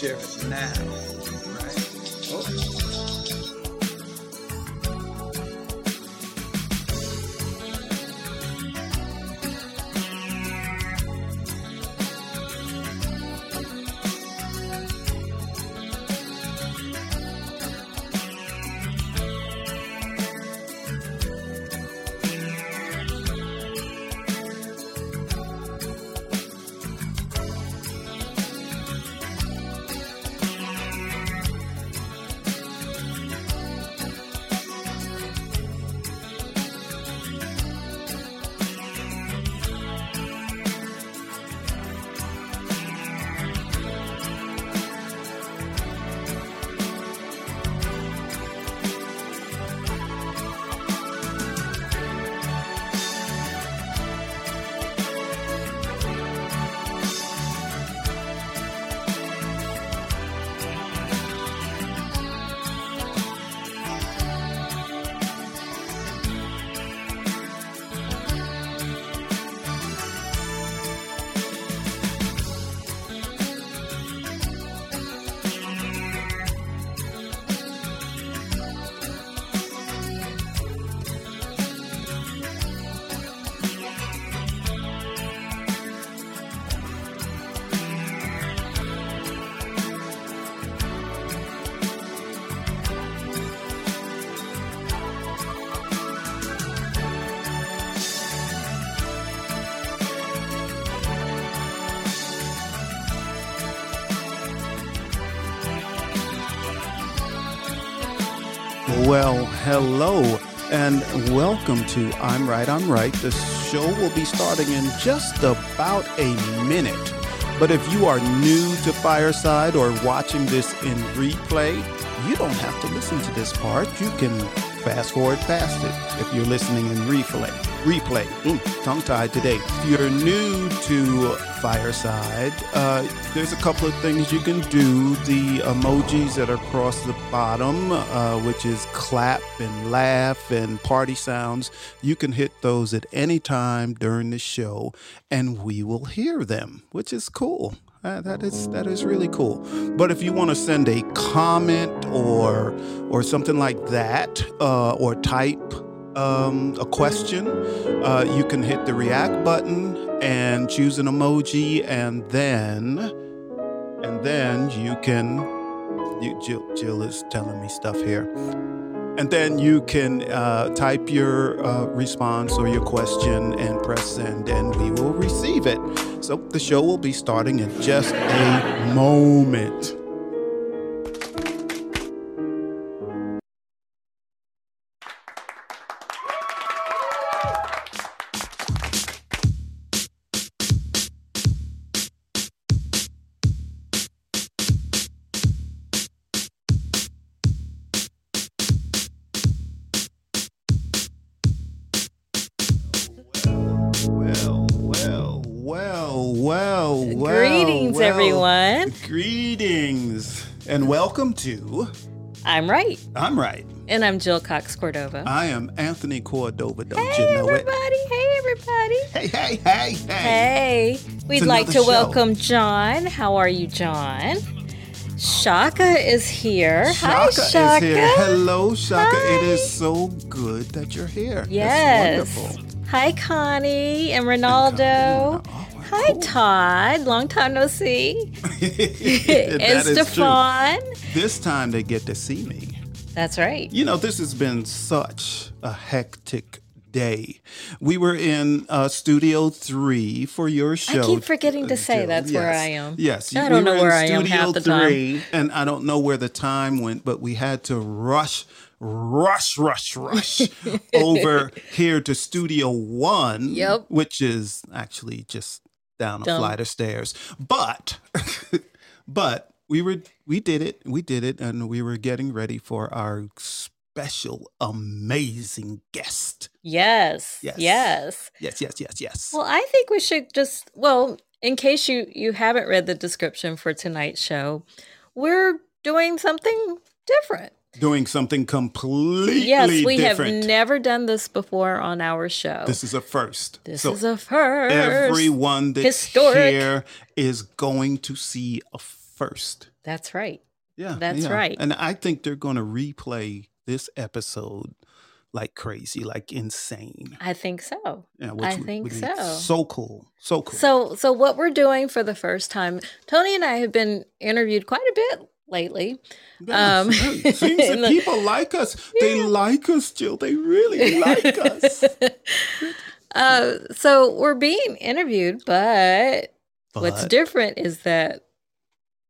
share now. Hello, and welcome to I'm Right, I'm Right. The show will be starting in just about a minute. But if you are new to Fireside or watching this in replay, you don't have to listen to this part. You can fast forward past it if you're listening in replay. Replay. Mm, tongue tied today. If you're new to Fireside, uh, there's a couple of things you can do. The emojis that are across the bottom, uh, which is clap and laugh and party sounds, you can hit those at any time during the show and we will hear them, which is cool. Uh, that is that is really cool. But if you want to send a comment or or something like that, uh, or type um, a question, uh, you can hit the react button and choose an emoji, and then and then you can. You, Jill, Jill is telling me stuff here. And then you can uh, type your uh, response or your question and press send, and we will receive it. So the show will be starting in just a moment. And welcome to I'm right. I'm Right. And I'm Jill Cox Cordova. I am Anthony Cordova. Don't hey, you know it? everybody. Hey, everybody. Hey, hey, hey, hey. Hey. We'd like to show. welcome John. How are you, John? Shaka is here. Hi, Shaka Shaka. is here. Hello, Shaka. It Hi. is so good that you're here. Yes. Hi, Connie and Ronaldo. Oh, well, Hi, cool. Todd. Long time no see. and. Stefan. This time they get to see me. That's right. You know, this has been such a hectic day. We were in uh, Studio 3 for your show. I keep forgetting to say that's where I am. Yes. I we don't know in where I am Studio half the time. 3, And I don't know where the time went, but we had to rush, rush, rush, rush over here to Studio 1, Yep. which is actually just down a Dumb. flight of stairs. But, but we were, we did it, we did it, and we were getting ready for our special, amazing guest. Yes. Yes. Yes. Yes, yes, yes, yes. Well, I think we should just well, in case you you haven't read the description for tonight's show, we're doing something different. Doing something completely yes, we different. have never done this before on our show. this is a first. This so is a first. everyone that's Historic. here is going to see a first. That's right. Yeah. That's yeah. right. And I think they're going to replay this episode like crazy, like insane. I think so. Yeah, I would- think would so. So cool. So cool. So, so what we're doing for the first time, Tony and I have been interviewed quite a bit lately. Yes, um, seems that people like us. They like us, Jill. They really like us. uh, so we're being interviewed, but, what's different is that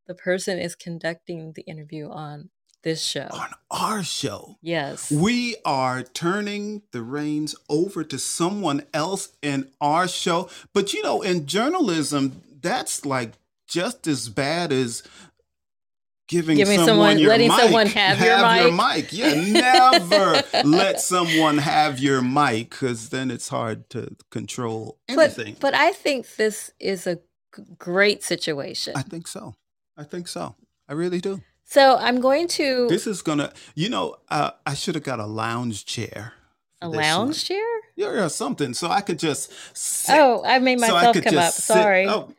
the person is conducting the interview on this show. on our show, Yes. we are turning the reins over to someone else in our show. But you know, in journalism, that's like just as bad as giving, Giving someone, someone- your letting mic. someone have your mic. mic. Yeah, never let someone have your mic because then it's hard to control everything. But, but I think this is a great situation. I think so. I think so. I really do. so I'm going to This is gonna, you know, uh, I should have got a lounge chair. a lounge one. chair. Yeah, or something, so I could just sit. Oh, I made so I myself could come up. sit- Sorry. Oh,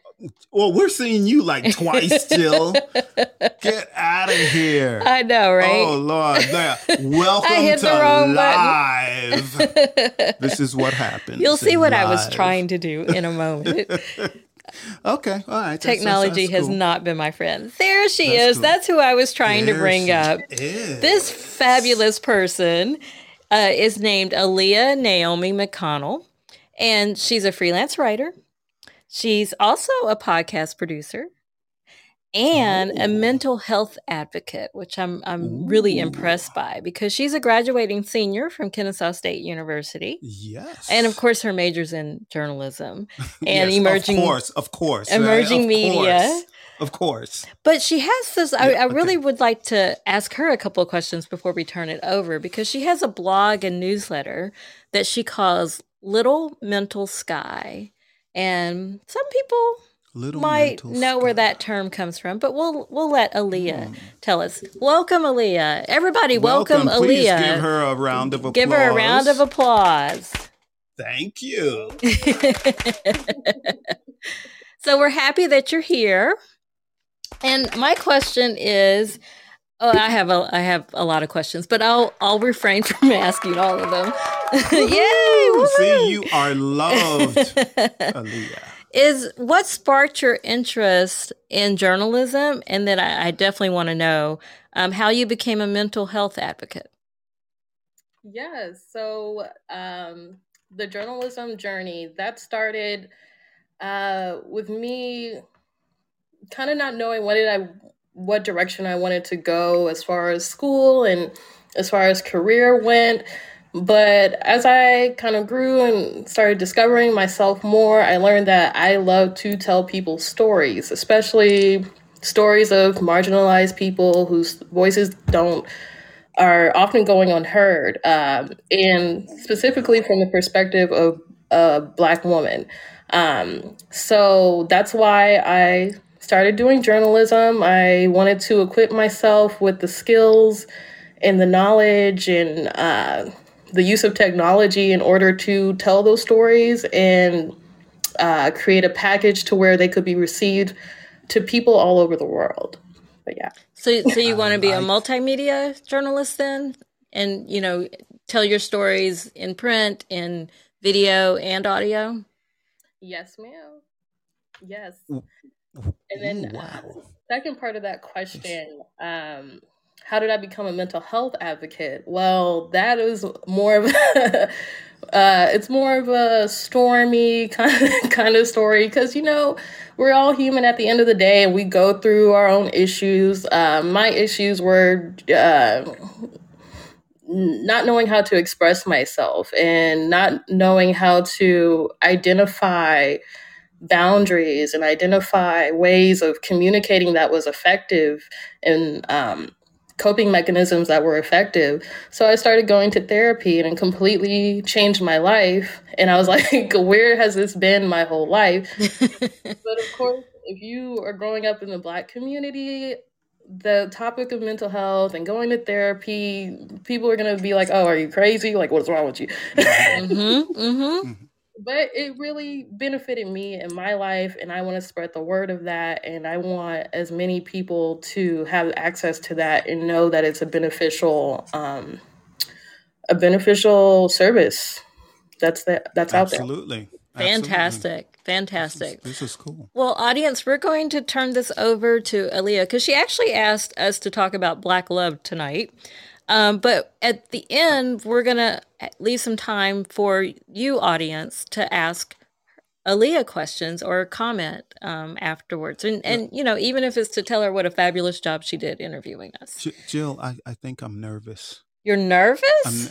well, we're seeing you like twice, still. Get out of here. I know, right? Oh Lord, there. Welcome hit to the wrong live. this is what happens. You'll see what I was trying to do in a moment. Okay, all right. that's- that's- Technology that's has cool. not been my friend. There she is. cool. That's who I was trying to bring up. is. This fabulous person uh, is named Aaleah Naomi McConnell, and she's a freelance writer. She's also a podcast producer and a Oh. mental health advocate, which I'm I'm really impressed by because she's a graduating senior from Kennesaw State University. Yes. And of course, her major's in journalism and Yes, emerging Of course, of course. emerging of media. course, Of course. But she has this. I, Yeah, I really okay. would like to ask her a couple of questions before we turn it over because she has a blog and newsletter that she calls Little Mental Sky. And some people Little might know where that term comes from, but we'll we'll let Aaleah Hmm. tell us. Welcome, Aaleah. Everybody, welcome, Please Aaleah. give her a round of applause. Give her a round of applause. Thank you. so we're happy that you're here. And my question is, oh, I have a I have a lot of questions, but I'll I'll refrain from asking all of them. Yay! Woo! See, you are loved, Aaleah. is what sparked your interest in journalism, and then I, I definitely want to know um, how you became a mental health advocate. Yes. So um, the journalism journey that started uh, with me kind of not knowing what did I what direction I wanted to go as far as school and as far as career went. But as I kind of grew and started discovering myself more, I learned that I love to tell people stories, especially stories of marginalized people whose voices don't are often going unheard, um, and specifically from the perspective of a black woman. Um, so that's why I started doing journalism. I wanted to equip myself with the skills and the knowledge and uh, the use of technology in order to tell those stories and uh, create a package to where they could be received to people all over the world. But yeah. So, so you want to be a multimedia journalist then, and you know, tell your stories in print, in video, and audio. Yes, ma'am. Yes. And then Ooh, uh, wow. second part of that question, um, how did I become a mental health advocate? Well, that is more of a, uh, it's more of a stormy kind of, kind of story because you know we're all human at the end of the day and we go through our own issues. Uh, my issues were uh, not knowing how to express myself and not knowing how to identify boundaries and identify ways of communicating that was effective and um, coping mechanisms that were effective. So I started going to therapy and it completely changed my life. And I was like, where has this been my whole life? but of course, if you are growing up in the Black community, the topic of mental health and going to therapy, people are going to be like, oh, are you crazy? Like, what's wrong with you? mm-hmm, mm-hmm. But it really benefited me in my life and i want to spread the word of that and i want as many people to have access to that and know that it's a beneficial um, a beneficial service that's that that's out there Absolutely. Fantastic. This Fantastic. is, this is cool. Well, audience, we're going to turn this over to Aaleah because she actually asked us to talk about Black Love tonight. Um, but at the end, we're going to leave some time for you, audience, to ask Aaleah questions or comment um, afterwards. And, and, you know, even if it's to tell her what a fabulous job she did interviewing us. J- Jill, I, I think I'm nervous. You're nervous?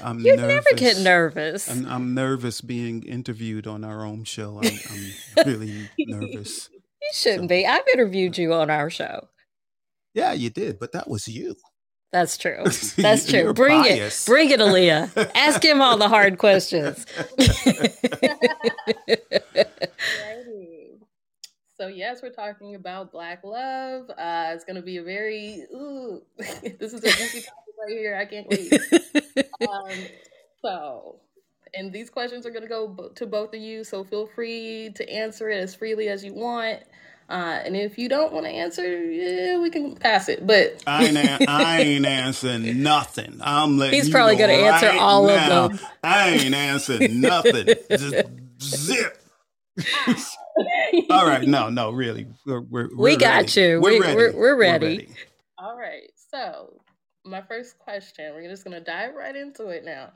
I'm, I'm you nervous. never get nervous. I'm, I'm nervous being interviewed on our own show. I'm, I'm really nervous. you shouldn't be. I've interviewed you on our show. Yeah, you did, but that was you. That's true. That's true. You're Bring biased. it. Bring it, Aaleah. Ask him all the hard questions. So yes, we're talking about black love. Uh, it's gonna be a very ooh, this is a juicy topic right here. I can't wait. Um, so, and these questions are gonna go to both of you. So feel free to answer it as freely as you want. Uh, and if you don't want to answer, yeah, we can pass it. But I ain't, an- I ain't answering nothing. I'm letting He's you probably know gonna answer right all of them. I ain't answering nothing. Just zip. All right, no, no, really, we're, we're, We we're got ready. you. We're We- ready. we're- we're ready. All right. So, my first question, we're just going to dive right into it now.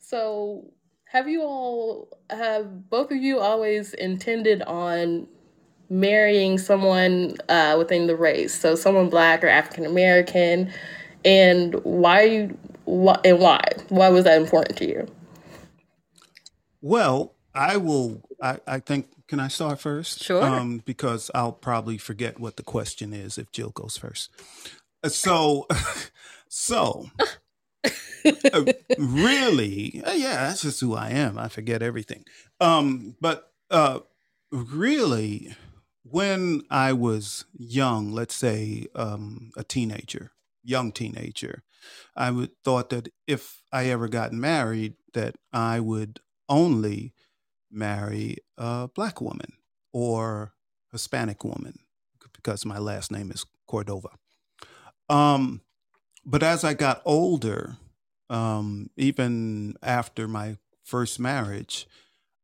So, have you all, have both of you always intended on marrying someone uh, within the race? So, someone black or African American? And why, you, why, and why? Why was that important to you? Well, I will. I, I think. Can I start first? Sure. Um, because I'll probably forget what the question is if Jill goes first. Uh, So, so uh, really, uh, yeah, that's just who I am. I forget everything. Um, but uh, really, when I was young, let's say um, a teenager, young teenager, I would thought that if I ever got married, that I would only marry a black woman or Hispanic woman because my last name is Cordova. Um, but as I got older, um, even after my first marriage,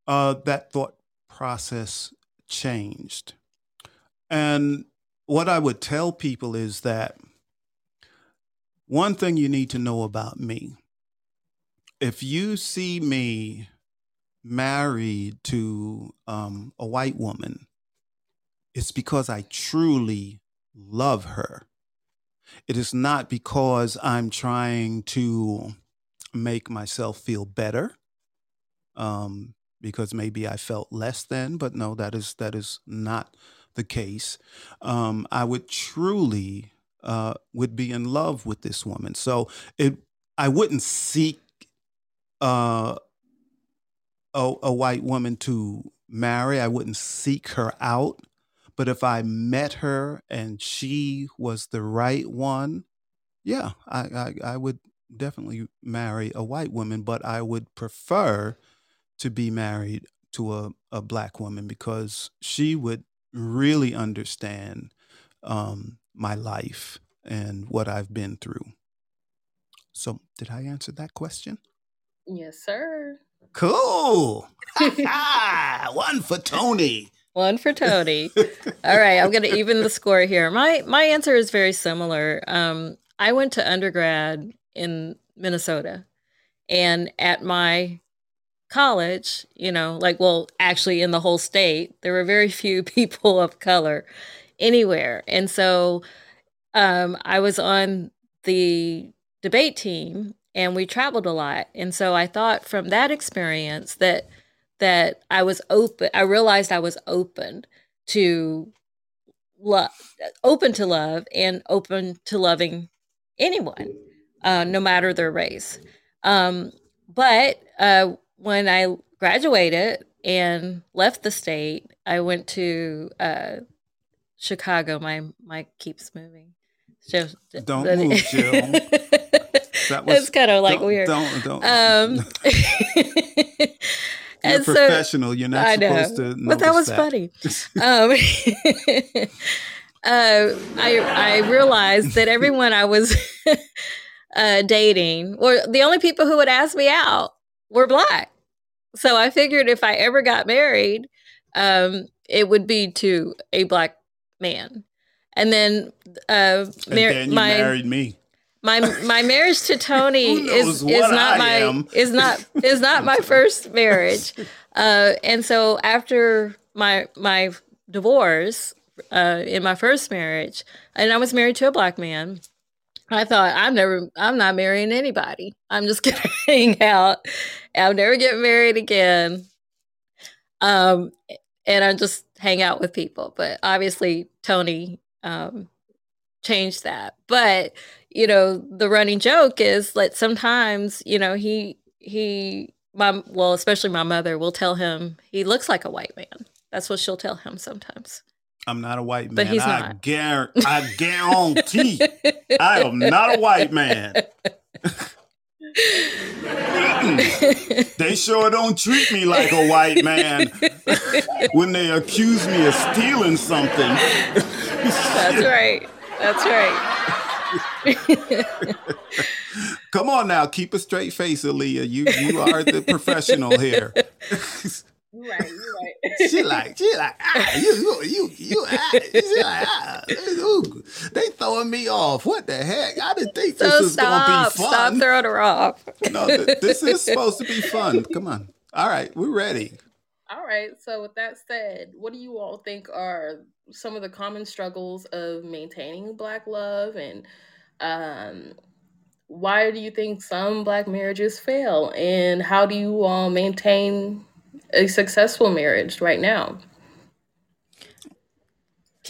uh, that thought process changed. And what I would tell people is that one thing you need to know about me if you see me married to um, a white woman, it's because I truly love her. It is not because I'm trying to make myself feel better, um, because maybe I felt less than. But no, that is that is not the case. Um, I would truly uh, would be in love with this woman. So it, I wouldn't seek uh, a, a white woman to marry. I wouldn't seek her out. But if I met her and she was the right one, yeah, I, I, I would definitely marry a white woman. But I would prefer to be married to a, a black woman because she would really understand um, my life and what I've been through. So, did I answer that question? Yes, sir. Cool. One for Tony. One for Tony. All right, I'm going to even the score here. My my answer is very similar. Um, I went to undergrad in Minnesota, and at my college, you know, like well, actually in the whole state, there were very few people of color anywhere, and so um, I was on the debate team, and we traveled a lot, and so I thought from that experience that that I was open. I realized I was open to love, open to love, and open to loving anyone, uh, no matter their race. Um, but uh, when I graduated and left the state, I went to uh, Chicago. My mic keeps moving. So, Don't move, Jill. That it's kind of like don't, weird. Don't don't. Um, You're so- professional. You're not I know, supposed to. but that was notice funny. um, uh, I I realized that everyone I was uh, dating, or the only people who would ask me out, were black. So I figured if I ever got married, um, it would be to a black man. And then, uh, And then you my married me. my my marriage to Tony is is not I my am? is not is not my first marriage, uh, and so after my my divorce uh, in my first marriage, and I was married to a black man. I thought I'm never I'm not marrying anybody. I'm just gonna hang out. I'll never get married again. Um, and I just hang out with people. But obviously Tony um changed that. But you know, the running joke is that sometimes, you know, he he my well, especially my mother will tell him he looks like a white man. That's what she'll tell him sometimes. I'm not a white man. But he's I, not. guar- I guarantee I am not a white man. They sure don't treat me like a white man when they accuse me of stealing something. That's right. That's right. Come on now, keep a straight face, Aaleah. You you are the professional here. You're right. You're right. she like she like ah, you you you you ah. She like, ah, ooh, they throwing me off. What the heck? I didn't think this So was gonna stop. be Stop fun. throwing her off. no, th- this is supposed to be fun. Come on. All right, we're ready. All right. So, with that said, what do you all think are some of the common struggles of maintaining Black love, and um, why do you think some Black marriages fail, and how do you all maintain a successful marriage right now?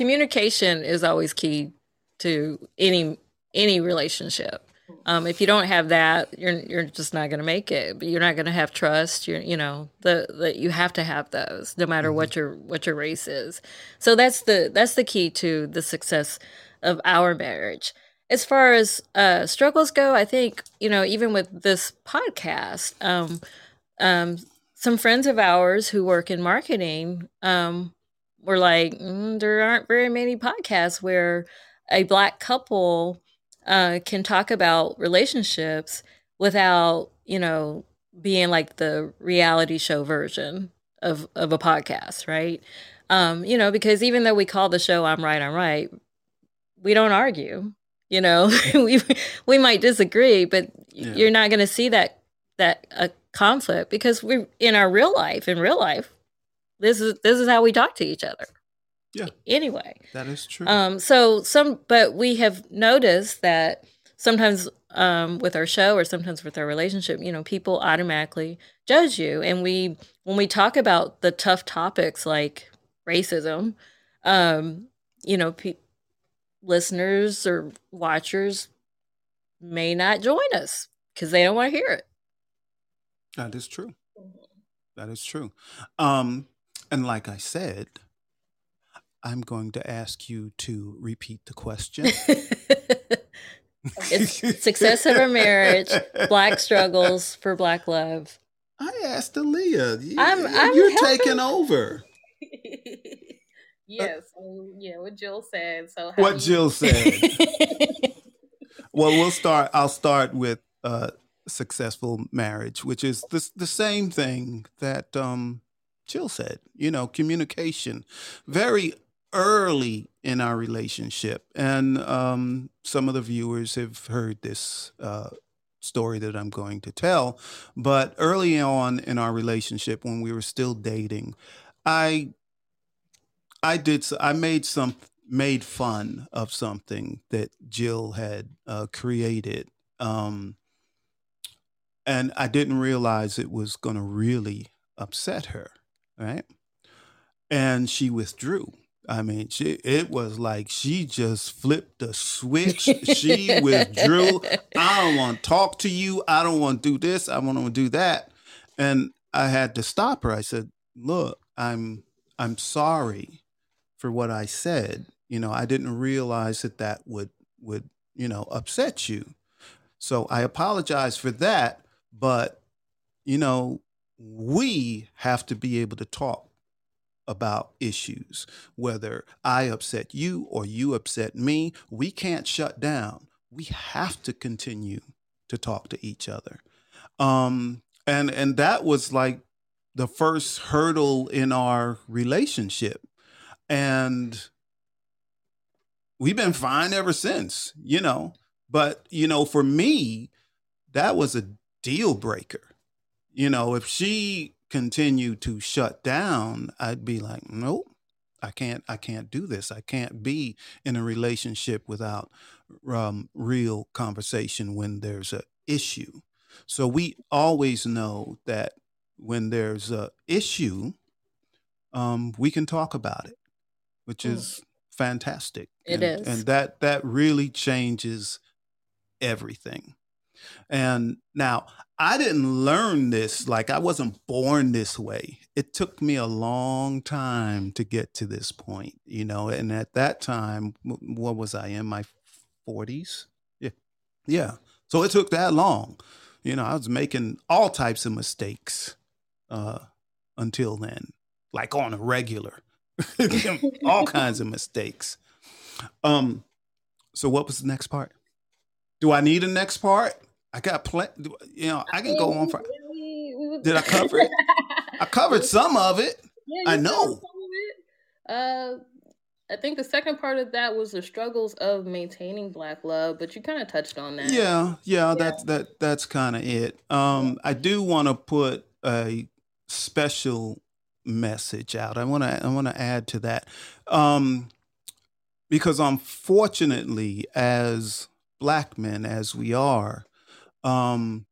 communication is always key to any any relationship. Um, if you don't have that, you're you're just not going to make it. But you're not going to have trust. You're you know the the you have to have those no matter what your what your race is. So that's the that's the key to the success of our marriage. As far as uh, struggles go, I think you know even with this podcast, um, um, some friends of ours who work in marketing um, were like, mm, there aren't very many podcasts where a black couple uh, can talk about relationships without, you know, being like the reality show version of of a podcast, right? Um, you know, because even though we call the show "I'm Right, I'm Right," we don't argue. You know, we we might disagree, but Yeah. you're not going to see that that uh, conflict because we in our real life, in real life, this is this is how we talk to each other. Yeah. Anyway, That is true. um, so some, but we have noticed that sometimes um, with our show or sometimes with our relationship, you know, people automatically judge you, and we when we talk about the tough topics like racism, um, you know, pe- listeners or watchers may not join us because they don't want to hear it. That is true. That is true. Um, and like I said, I'm going to ask you to repeat the question. It's success of our marriage, black struggles for black love. I asked Aaleah. You, I'm- I'm you're helping. taking over. yes. so, yeah. What Jill said. So, What you- Jill said. well, we'll start. I'll start with uh, successful marriage, which is the the same thing that um, Jill said. You know, communication. Very early in our relationship, and um, some of the viewers have heard this. Uh, story that I'm going to tell but early on in our relationship when we were still dating I I did I made some made fun of something that Jill had uh, created, um, and I didn't realize it was going to really upset her, right? And she withdrew. I mean, she it was like she just flipped the switch. she withdrew. I don't want to talk to you. I don't want to do this. I want to do that. And I had to stop her. I said, "Look, I'm I'm sorry for what I said. You know, I didn't realize that that would would you know upset you. So I apologize for that. But you know, we have to be able to talk about issues, whether I upset you or you upset me. We can't shut down. We have to continue to talk to each other. Um, and and that was like the first hurdle in our relationship. And we've been fine ever since, you know. But, you know, for me, that was a deal breaker. You know, if she continued to shut down, I'd be like, nope, I can't, I can't do this. I can't be in a relationship without um, real conversation when there's a issue. So we always know that when there's a issue, um, we can talk about it, which mm. is fantastic. It and, is, and that that really changes everything. And now I didn't learn this, like I wasn't born this way. It took me a long time to get to this point, you know. And at that time, what was I in my 40s? Yeah. Yeah. So it took that long. You know, I was making all types of mistakes uh, until then, like on a regular, all kinds of mistakes. Um, so what was the next part? Do I need a next part? I got plenty. You know, I can go on for. Did I cover it? I covered some of it. Yeah, I know. Uh, I think the second part of that was the struggles of maintaining black love, but you kind of touched on that. Yeah, yeah, yeah. that's that that's kind of it. Um, I do want to put a special message out. I want to I want to add to that. Um, because unfortunately as black men as we are, um,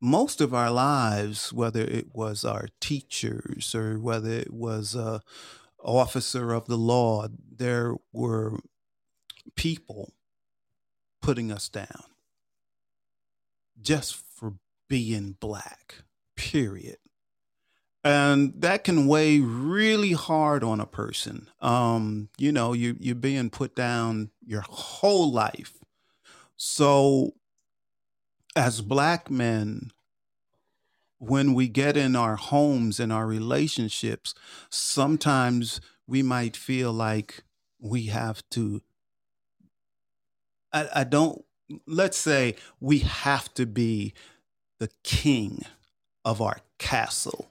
most of our lives, whether it was our teachers or whether it was a officer of the law, there were people putting us down just for being black, period. And that can weigh really hard on a person. Um, you know, you, you're being put down your whole life. So as black men, when we get in our homes and our relationships, sometimes we might feel like we have to. I, I don't, let's say we have to be the king of our castle.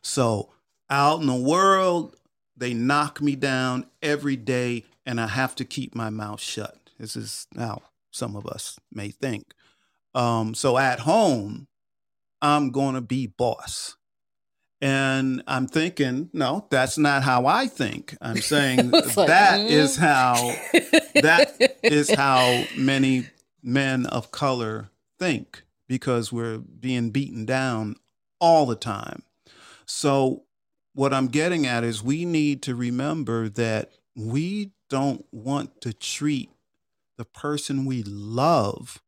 So out in the world, they knock me down every day and I have to keep my mouth shut. This is how some of us may think. Um, so at home, I'm going to be boss. And I'm thinking, no, that's not how I think. I'm saying like, that mm. is how that is how many men of color think because we're being beaten down all the time. So what I'm getting at is we need to remember that we don't want to treat the person we love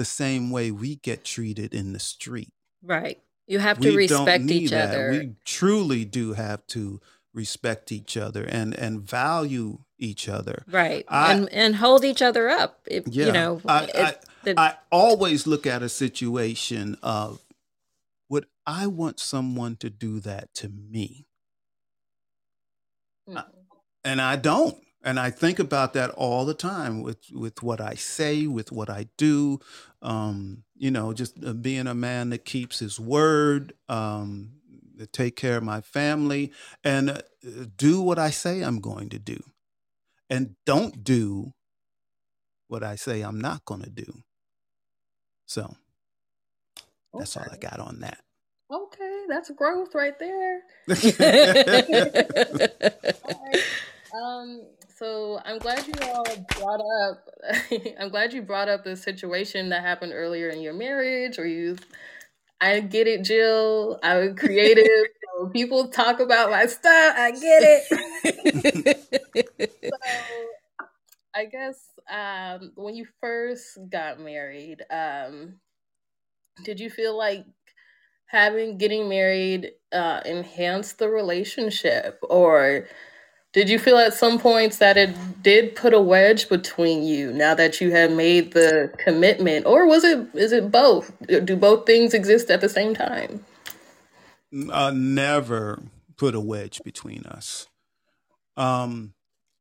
the same way we get treated in the street. Right. You have to we respect each that. other. We truly do have to respect each other and and value each other. Right. I, and and hold each other up. If, yeah, you know, I, I, the, I always look at a situation of would I want someone to do that to me? Mm-hmm. and I don't and I think about that all the time with with what I say, with what I do. Um, you know, just uh, being a man that keeps his word, um, to take care of my family, and uh, do what I say I'm going to do, and don't do what I say I'm not going to do. So that's okay. all I got on that. Okay, that's growth right there. Um, so I'm glad you all brought up. I'm glad you brought up the situation that happened earlier in your marriage, or you. I get it, Jill. I'm creative. so people talk about my stuff. I get it. so, I guess um, when you first got married, um, did you feel like having getting married uh, enhanced the relationship, or did you feel at some points that it did put a wedge between you now that you had made the commitment, or was it is it both? Do both things exist at the same time? uh, never put a wedge between us. Um,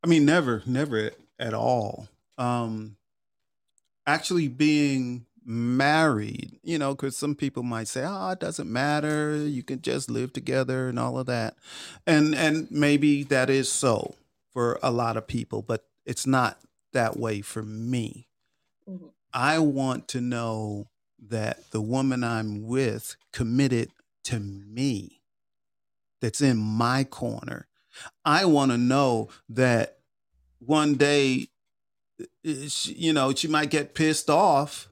I mean, never, never at all. Um, actually, being married, you know, because some people might say, "Oh, it doesn't matter. You can just live together and all of that," and and maybe that is so for a lot of people, but it's not that way for me. Mm-hmm. I want to know that the woman I'm with committed to me, that's in my corner. I want to know that one day, eh, eh, you know, she might get pissed off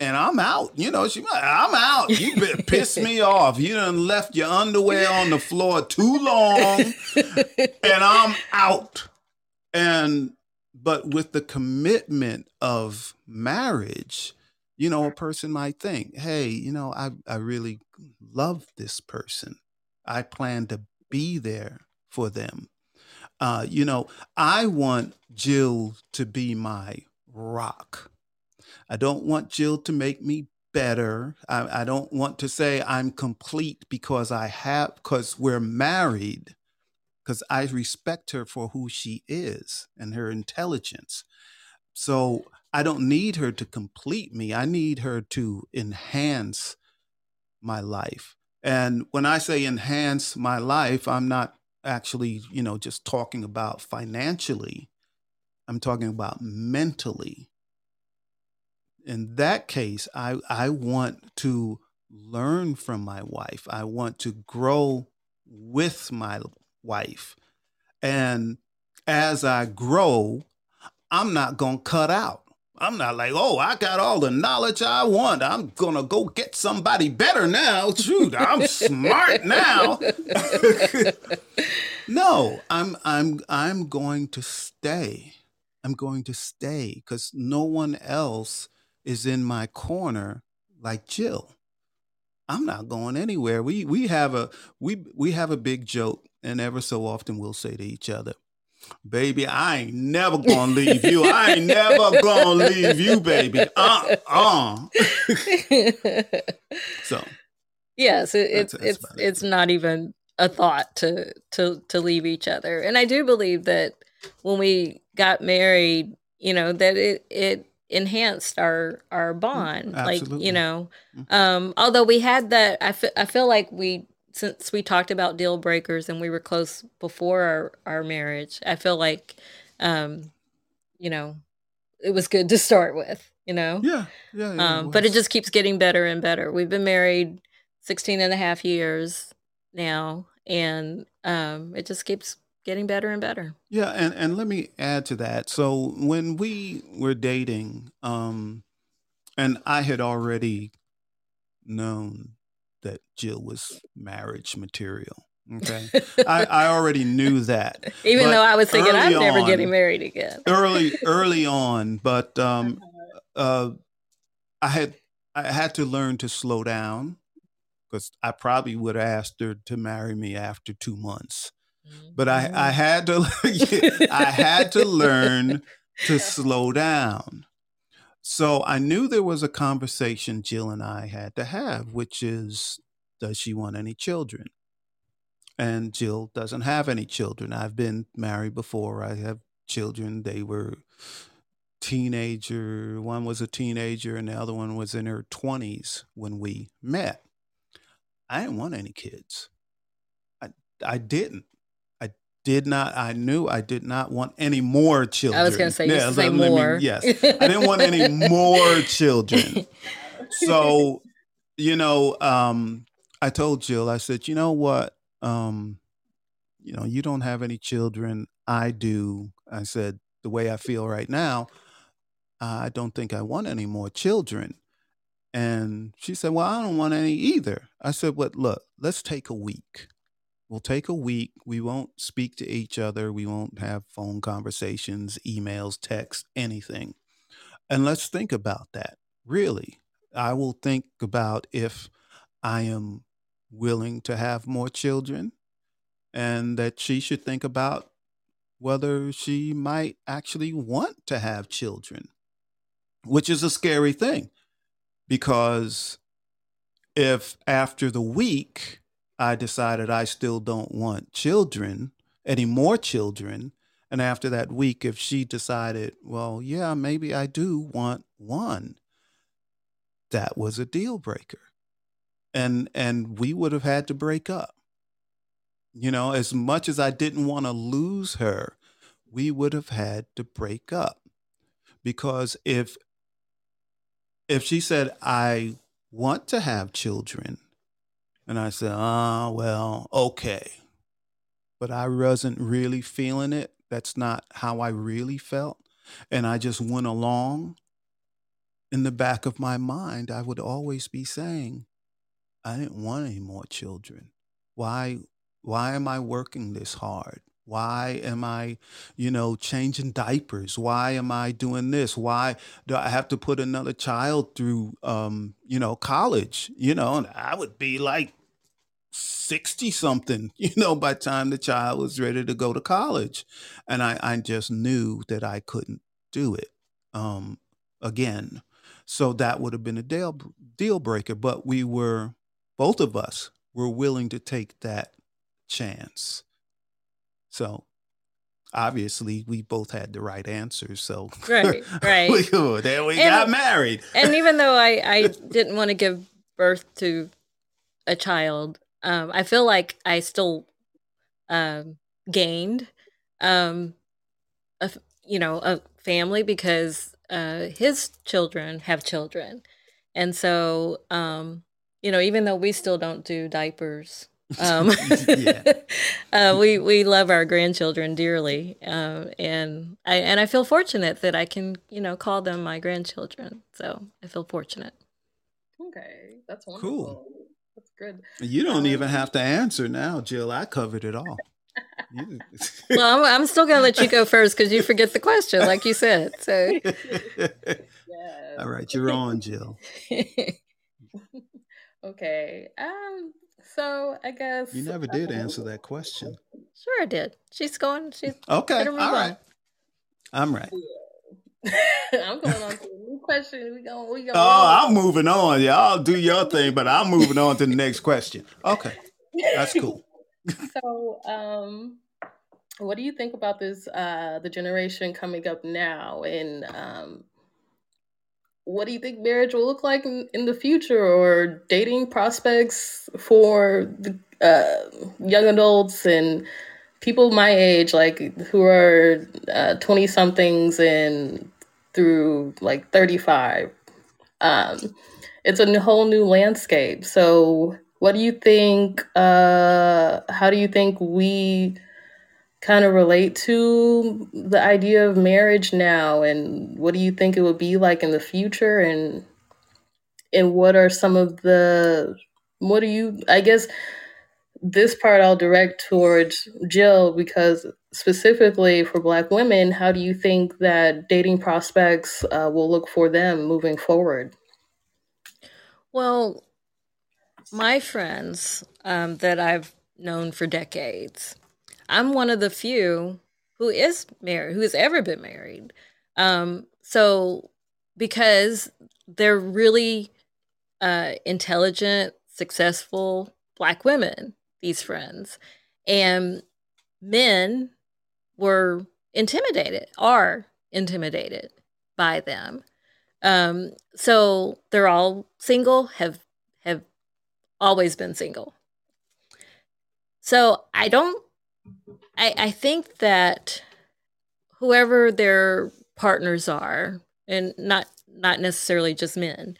and I'm out. You know, she I'm out. You pissed me off. You done left your underwear on the floor too long and I'm out. And but with the commitment of marriage, you know, a person might think, hey, you know, I, I really love this person. I plan to be there for them. Uh, you know, I want Jill to be my rock. I don't want Jill to make me better. I, I don't want to say I'm complete because I have, because we're married, because I respect her for who she is and her intelligence. So I don't need her to complete me. I need her to enhance my life. And when I say enhance my life, I'm not actually, you know, just talking about financially. I'm talking about mentally. In that case, I, I want to learn from my wife. I want to grow with my wife. And as I grow, I'm not going to cut out. I'm not like, oh, I got all the knowledge I want. I'm gonna go get somebody better now. Shoot, I'm smart now. no, I'm I'm I'm going to stay. I'm going to stay because no one else is in my corner like Jill. I'm not going anywhere. We we have a we we have a big joke, and ever so often we'll say to each other, Baby, I ain't never gonna leave you. I ain't never gonna leave you, baby. Uh uh. so Yes, it, it's that's, it's it's not even a thought to to to leave each other. And I do believe that when we got married, you know, that it it enhanced our our mm, bond. Absolutely. Like, you know, mm. um although we had that I feel I feel like we since we talked about deal breakers and we were close before our, our marriage, I feel like, um, you know, it was good to start with, you know? Yeah. Yeah. yeah um, it but it just keeps getting better and better. We've been married 16 and a half years now, and um, it just keeps getting better and better. Yeah. And, and let me add to that. So when we were dating, um, and I had already known that Jill was marriage material. Okay. I, I already knew that. Even but though I was thinking I'm never on, getting married again. early early on, but um uh I had I had to learn to slow down because I probably would have asked her to marry me after two months. But I, I mm-hmm. had to I had to learn to slow down. So I knew there was a conversation Jill and I had to have, which is, does she want any children? And Jill doesn't have any children. I've been married before. I have children. They were teenager. One was a teenager, and the other one was in her twenties when we met. I didn't want any kids. I I didn't did not i knew i did not want any more children i was going to say, yeah, say more. Me, yes. I didn't want any more children. So you know um, i told jill i said you know what? Um, you know you don't have any children. I do. I said the way i feel right now i don't think i want any more children. And she said well i don't want any either. I said but look let's take a week We'll take a week. We won't speak to each other. We won't have phone conversations, emails, text, anything. And let's think about that. Really, I will think about if I am willing to have more children and that she should think about whether she might actually want to have children, which is a scary thing because if after the week I decided I still don't want children, any more children. And after that week, if she decided, well, yeah, maybe I do want one, that was a deal breaker. And and we would have had to break up. You know, as much as I didn't want to lose her, we would have had to break up. Because if if she said, I want to have children, and I said, ah, well, okay. But I wasn't really feeling it. That's not how I really felt. And I just went along. In the back of my mind, I would always be saying, I didn't want any more children. Why, why am I working this hard? Why am I, you know, changing diapers? Why am I doing this? Why do I have to put another child through, um, you know, college? You know, and I would be like 60 something, you know, by time the child was ready to go to college. And I, I just knew that I couldn't do it um, again. So that would have been a deal, deal breaker. But we were, both of us were willing to take that chance. So obviously we both had the right answers. So right, right. we, then we and, got married. and even though I, I didn't want to give birth to a child, um, I feel like I still um, gained, um, a, you know, a family because uh, his children have children, and so um, you know, even though we still don't do diapers um, uh, we we love our grandchildren dearly, uh, and I and I feel fortunate that I can you know call them my grandchildren. So I feel fortunate. Okay, that's wonderful. Cool. That's good. You don't um, even have to answer now, Jill. I covered it all. well, I'm, I'm, still gonna let you go first because you forget the question, like you said. So. All right, you're on, Jill. okay. Um so I guess you never did answer that question. Sure, I did. She's going. She's okay. All right. I'm right. I'm going on to a new question. We going. We going. Oh, I'm moving on. Y'all do your thing, but I'm moving on to the next question. Okay, that's cool. so, um, what do you think about this? Uh, the generation coming up now, and um, what do you think marriage will look like in, in the future or dating prospects for the uh, young adults and people my age like who are 20 uh, somethings and through like 35 um, it's a whole new landscape. So what do you think uh, how do you think we kind of relate to the idea of marriage now and what do you think it would be like in the future and and what are some of the what do you I guess this part I'll direct towards Jill because specifically for black women how do you think that dating prospects uh, will look for them moving forward? Well my friends um, that I've known for decades I'm one of the few who is married, who has ever been married. Um, so because they're really uh, intelligent, successful black women, these friends, and men were intimidated, are intimidated by them. Um, so they're all single, have have always been single. So I don't I, I think that whoever their partners are, and not not necessarily just men,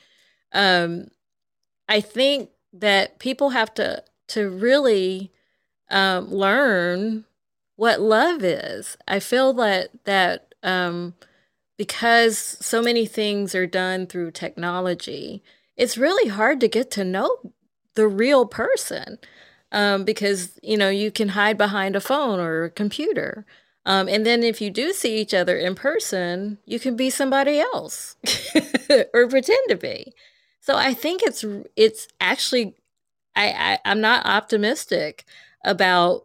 um, I think that people have to to really um, learn what love is. I feel that that um, because so many things are done through technology, it's really hard to get to know the real person um, because you know you can hide behind a phone or a computer. Um, and then if you do see each other in person, you can be somebody else or pretend to be. So I think it's it's actually I, I am not optimistic about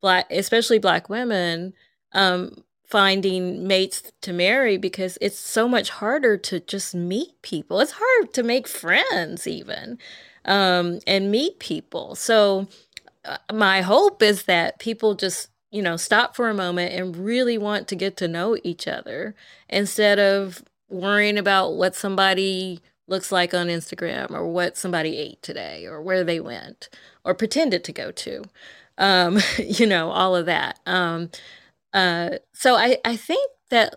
black especially black women um, finding mates to marry because it's so much harder to just meet people. It's hard to make friends even. Um, and meet people. So, uh, my hope is that people just you know stop for a moment and really want to get to know each other instead of worrying about what somebody looks like on Instagram or what somebody ate today or where they went or pretended to go to. Um, you know, all of that. Um, uh, so I, I think that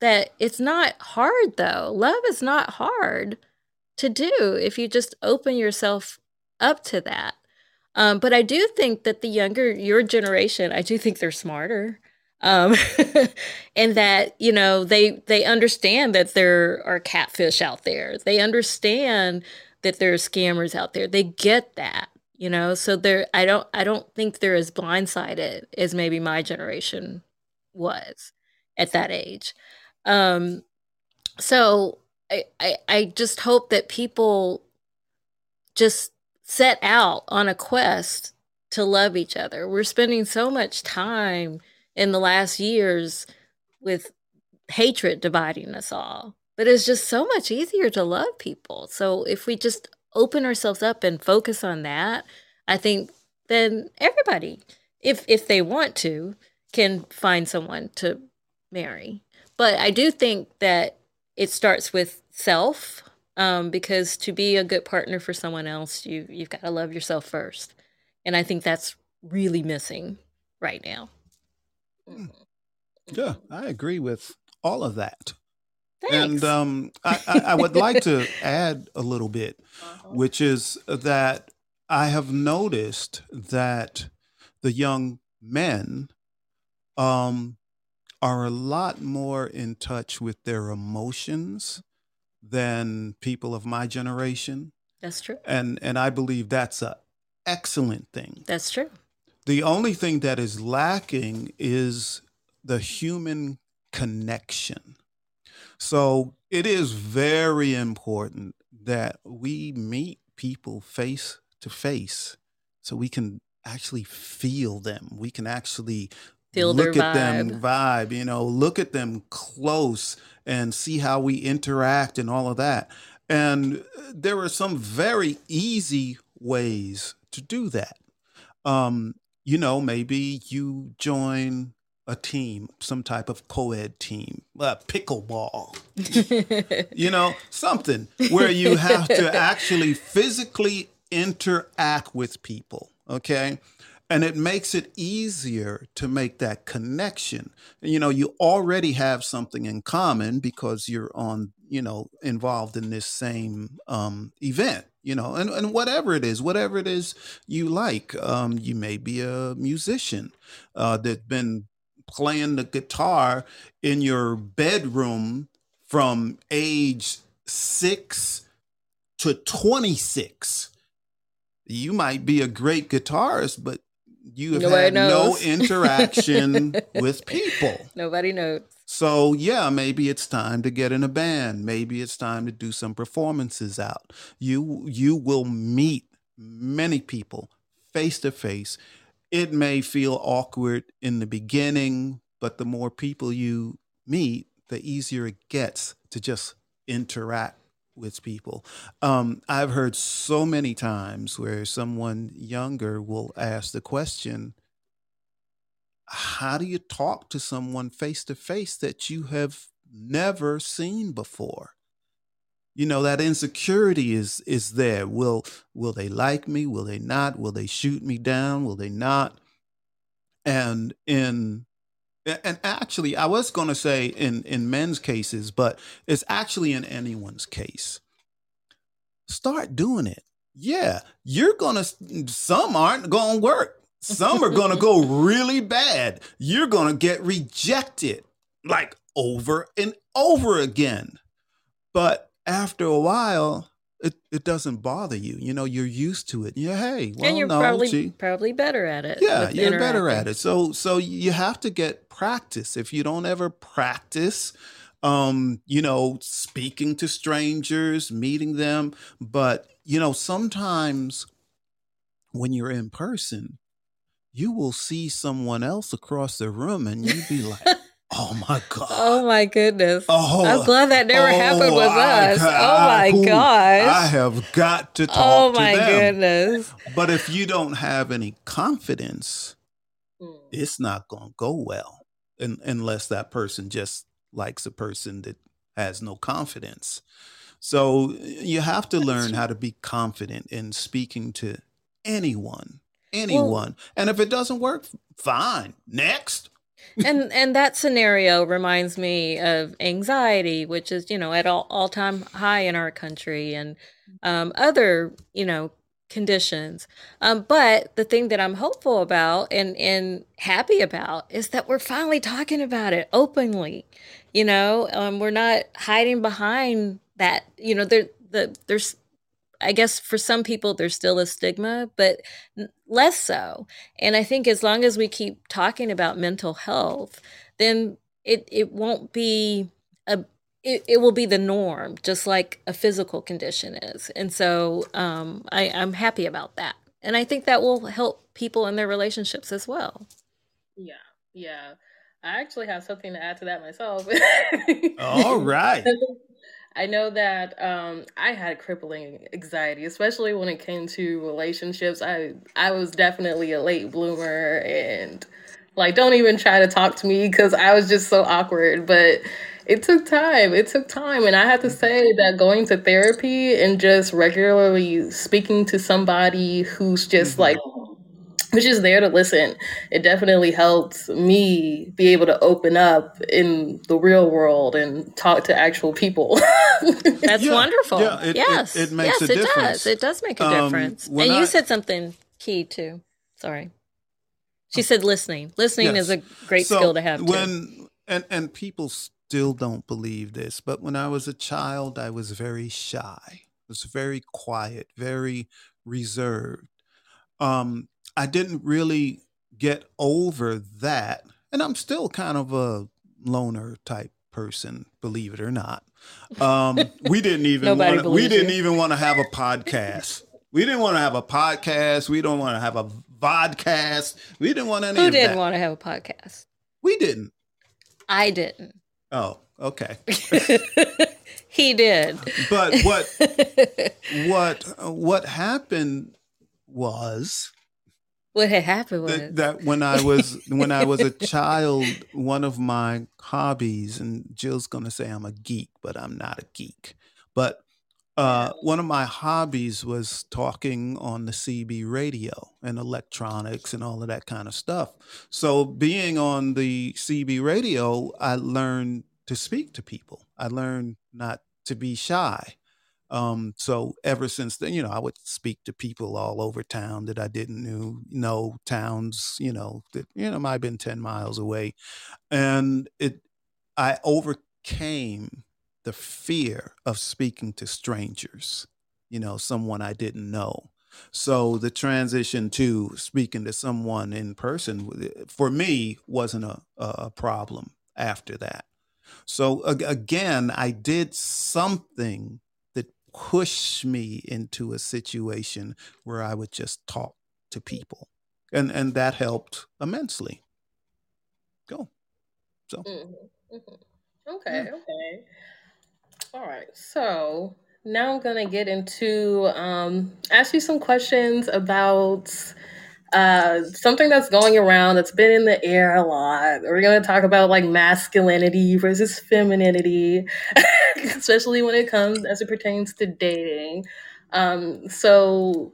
that it's not hard though. Love is not hard to do if you just open yourself up to that. Um, but I do think that the younger your generation, I do think they're smarter um, and that you know they they understand that there are catfish out there. They understand that there are scammers out there. They get that, you know. So they're I don't I don't think they're as blindsided as maybe my generation was at that age. Um, so I, I just hope that people just set out on a quest to love each other. We're spending so much time in the last years with hatred dividing us all. But it's just so much easier to love people. So if we just open ourselves up and focus on that, I think then everybody, if if they want to, can find someone to marry. But I do think that it starts with self, um, because to be a good partner for someone else, you you've got to love yourself first, and I think that's really missing right now. Mm. Yeah, I agree with all of that. Thanks. And um, I, I, I, would like to add a little bit, uh-huh. which is that I have noticed that the young men um, are a lot more in touch with their emotions than people of my generation. That's true. And and I believe that's a excellent thing. That's true. The only thing that is lacking is the human connection. So it is very important that we meet people face to face so we can actually feel them. We can actually feel look at them vibe, you know, look at them close and see how we interact and all of that. And there are some very easy ways to do that. Um, you know, maybe you join a team, some type of co-ed team, uh, pickleball, you know, something where you have to actually physically interact with people. Okay. And it makes it easier to make that connection. You know, you already have something in common because you're on, you know, involved in this same um, event you know, and, and whatever it is, whatever it is you like. Um, you may be a musician uh, that's been playing the guitar in your bedroom from age six to 26. You might be a great guitarist, but you have Nobody had knows. no interaction with people. Nobody knows. So, yeah, maybe it's time to get in a band. Maybe it's time to do some performances out. You you will meet many people face to face. It may feel awkward in the beginning, but the more people you meet, the easier it gets to just interact with people. Um, I've heard so many times where someone younger will ask the question, how do you talk to someone face to face that you have never seen before? You know that insecurity is is there. Will will they like me? Will they not? Will they shoot me down? Will they not? And in and actually i was going to say in in men's cases but it's actually in anyone's case start doing it yeah you're going to some aren't going to work some are going to go really bad. You're going to get rejected like over and over again. But after a while, it, it doesn't bother you. You know, you're used to it. Yeah, hey, well, and you're no, probably gee. probably better at it. Yeah, you're better at it. So so you have to get practice. If you don't ever practice, um, you know, speaking to strangers, meeting them, but you know, sometimes when you're in person, you will see someone else across the room and you'd be like, Oh my god. Oh my goodness. Oh, I'm glad that never oh, happened with I us. ca- oh my I- who- gosh. I have got to talk to you. oh to my them. goodness. But if you don't have any confidence, Mm. it's not going to go well un- unless that person just likes a person that has no confidence. So you have to learn how to be confident in speaking to anyone, anyone. and if it doesn't work, fine. Next. And and that scenario reminds me of anxiety, which is you know at all all time high in our country, and um, other you know conditions. Um, but the thing that I'm hopeful about and and happy about is that we're finally talking about it openly. You know, um, we're not hiding behind that. You know, there the there's I guess for some people there's still a stigma, but less so. And I think as long as we keep talking about mental health, then it it won't be a it, it will be the norm, just like a physical condition is. And so um, I, I'm happy about that. And I think that will help people in their relationships as well. Yeah, yeah. I actually have something to add to that myself. All right. I know that um, I had crippling anxiety, especially when it came to relationships. I I was definitely a late bloomer, and like, don't even try to talk to me because I was just so awkward. But it took time. It took time, and I have to say that going to therapy and just regularly speaking to somebody who's just Mhm. like who's just there to listen. It definitely helped me be able to open up in the real world and talk to actual people. That's Yeah, wonderful. yeah, it- it- yes, it makes yes, a it difference. does. It does make a Um, difference. when And you said something key too. Sorry. She said listening. Listening is a great So skill to have too. when and and people still don't believe this, but when I was a child, I was very shy. I was very quiet, very reserved. Um, I didn't really get over that, and I'm still kind of a loner type person, believe it or not. Um, we didn't even wanna, we didn't you. even want to have a podcast. We didn't want to have a podcast. We don't want to have a vodcast. We didn't want any Who didn't want to have a podcast? we didn't. I didn't. Oh, okay. he did. But what what what happened was what had happened was that, that when I was when I was a child, one of my hobbies, and Jill's gonna say I'm a geek, but I'm not a geek. But uh, one of my hobbies was talking on the CB radio and electronics and all of that kind of stuff. So being on the CB radio, I learned to speak to people. I learned not to be shy. Um, so ever since then, you know, I would speak to people all over town that I didn't knew, know towns, you know, that you know might have been ten miles away, and it, I overcame the fear of speaking to strangers, you know, someone I didn't know. So the transition to speaking to someone in person for me wasn't a, a problem after that. So again, I did something pushed me into a situation where I would just talk to people. And and that helped immensely. Go. So Mhm, mhm. Okay, okay. All right. So now I'm gonna get into um, ask you some questions about uh, something that's going around that's been in the air a lot. We're gonna talk about like masculinity versus femininity, especially when it comes as it pertains to dating. Um, so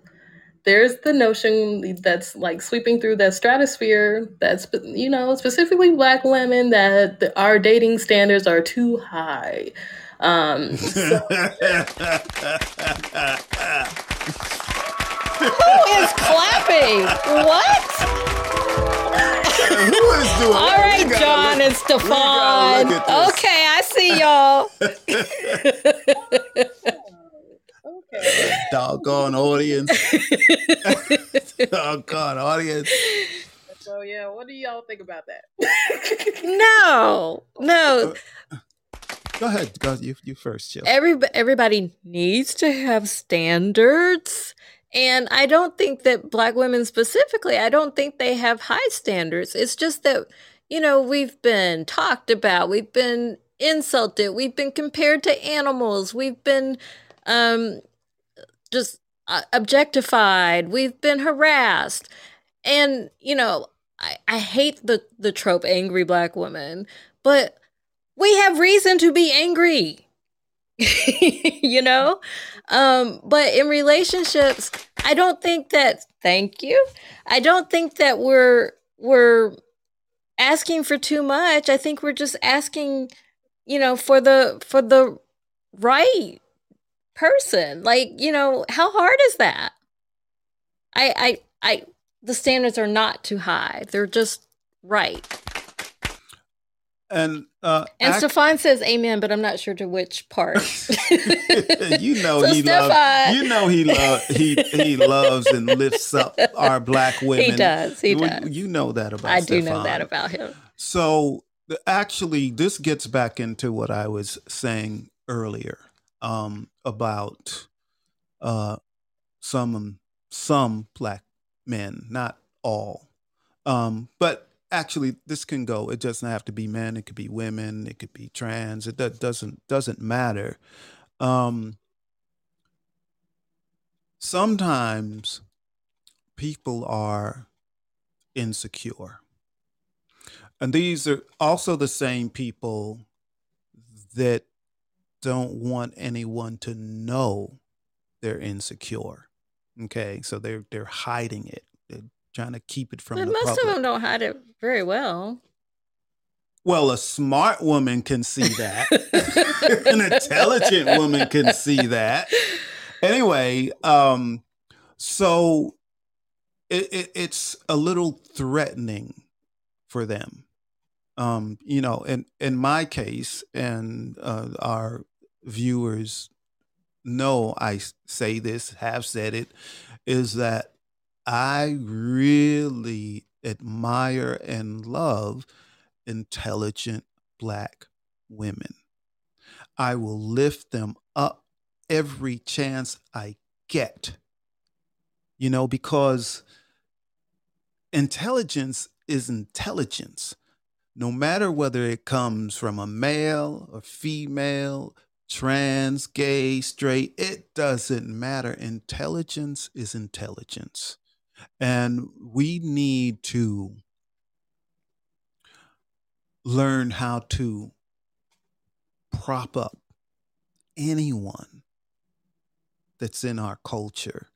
there's the notion that's like sweeping through that stratosphere that's you know specifically black women that the, our dating standards are too high um so Who is clapping? What? Who is doing All that? right, We gotta John look- and Stefan. look at this. Okay, I see y'all. okay doggone audience. doggone audience. so yeah what do y'all think about that no, no. Uh, go ahead. Go you you first, Jill. Every, everybody needs to have standards. And I don't think that black women specifically, I don't think they have high standards. It's just that, you know, we've been talked about, we've been insulted, we've been compared to animals, we've been um, just uh, objectified, we've been harassed. And, you know, I, I hate the, the trope angry black woman, but we have reason to be angry. you know? Um, but in relationships, I don't think that thank you. I don't think that we're we're asking for too much. I think we're just asking, you know, for the for the right person. Like, you know, how hard is that? I I I the standards are not too high. They're just right. And uh, and Stefan says amen, but I'm not sure to which part. you know so he loves. You know he loves. He he loves and lifts up our black women. He does. He does. You know that about. I do know that about him. So actually, this gets back into what I was saying earlier um, about uh, some some black men, not all, um, but actually this can go. It doesn't have to be men. It could be women. It could be trans. It doesn't doesn't matter. Um, sometimes people are insecure. And these are also the same people that don't want anyone to know they're insecure okay? So they're they're hiding it trying to keep it from but the most public. of them don't hide it very well. Well, a smart woman can see that. An intelligent woman can see that. Anyway, um, so it, it, it's a little threatening for them. Um, you know, in in my case, and uh, our viewers know I say this, have said it, is that I really admire and love intelligent black women. I will lift them up every chance I get, you know, because intelligence is intelligence. No matter whether it comes from a male or female, trans, gay, straight, it doesn't matter. Intelligence is intelligence. And we need to learn how to prop up anyone that's in our culture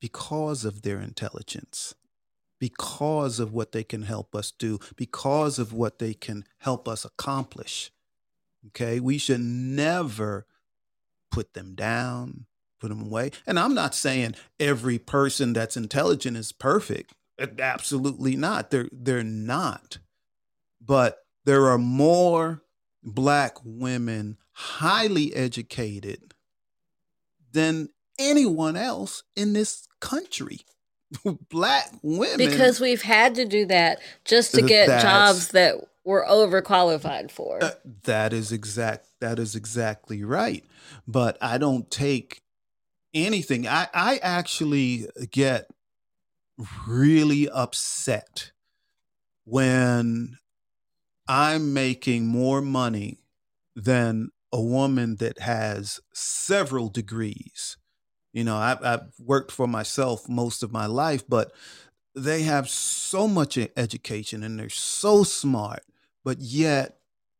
because of their intelligence, because of what they can help us do, because of what they can help us accomplish. Okay, we should never put them down, put them away. And I'm not saying every person that's intelligent is perfect. Absolutely not. They're they're not. But there are more black women highly educated than anyone else in this country. black women because we've had to do that just to get jobs that we're overqualified for. Uh, that is exact that is exactly right. But I don't take anything. I, I actually get really upset when I'm making more money than a woman that has several degrees. You know, I've, I've, worked for myself most of my life, but they have so much education and they're so smart, but yet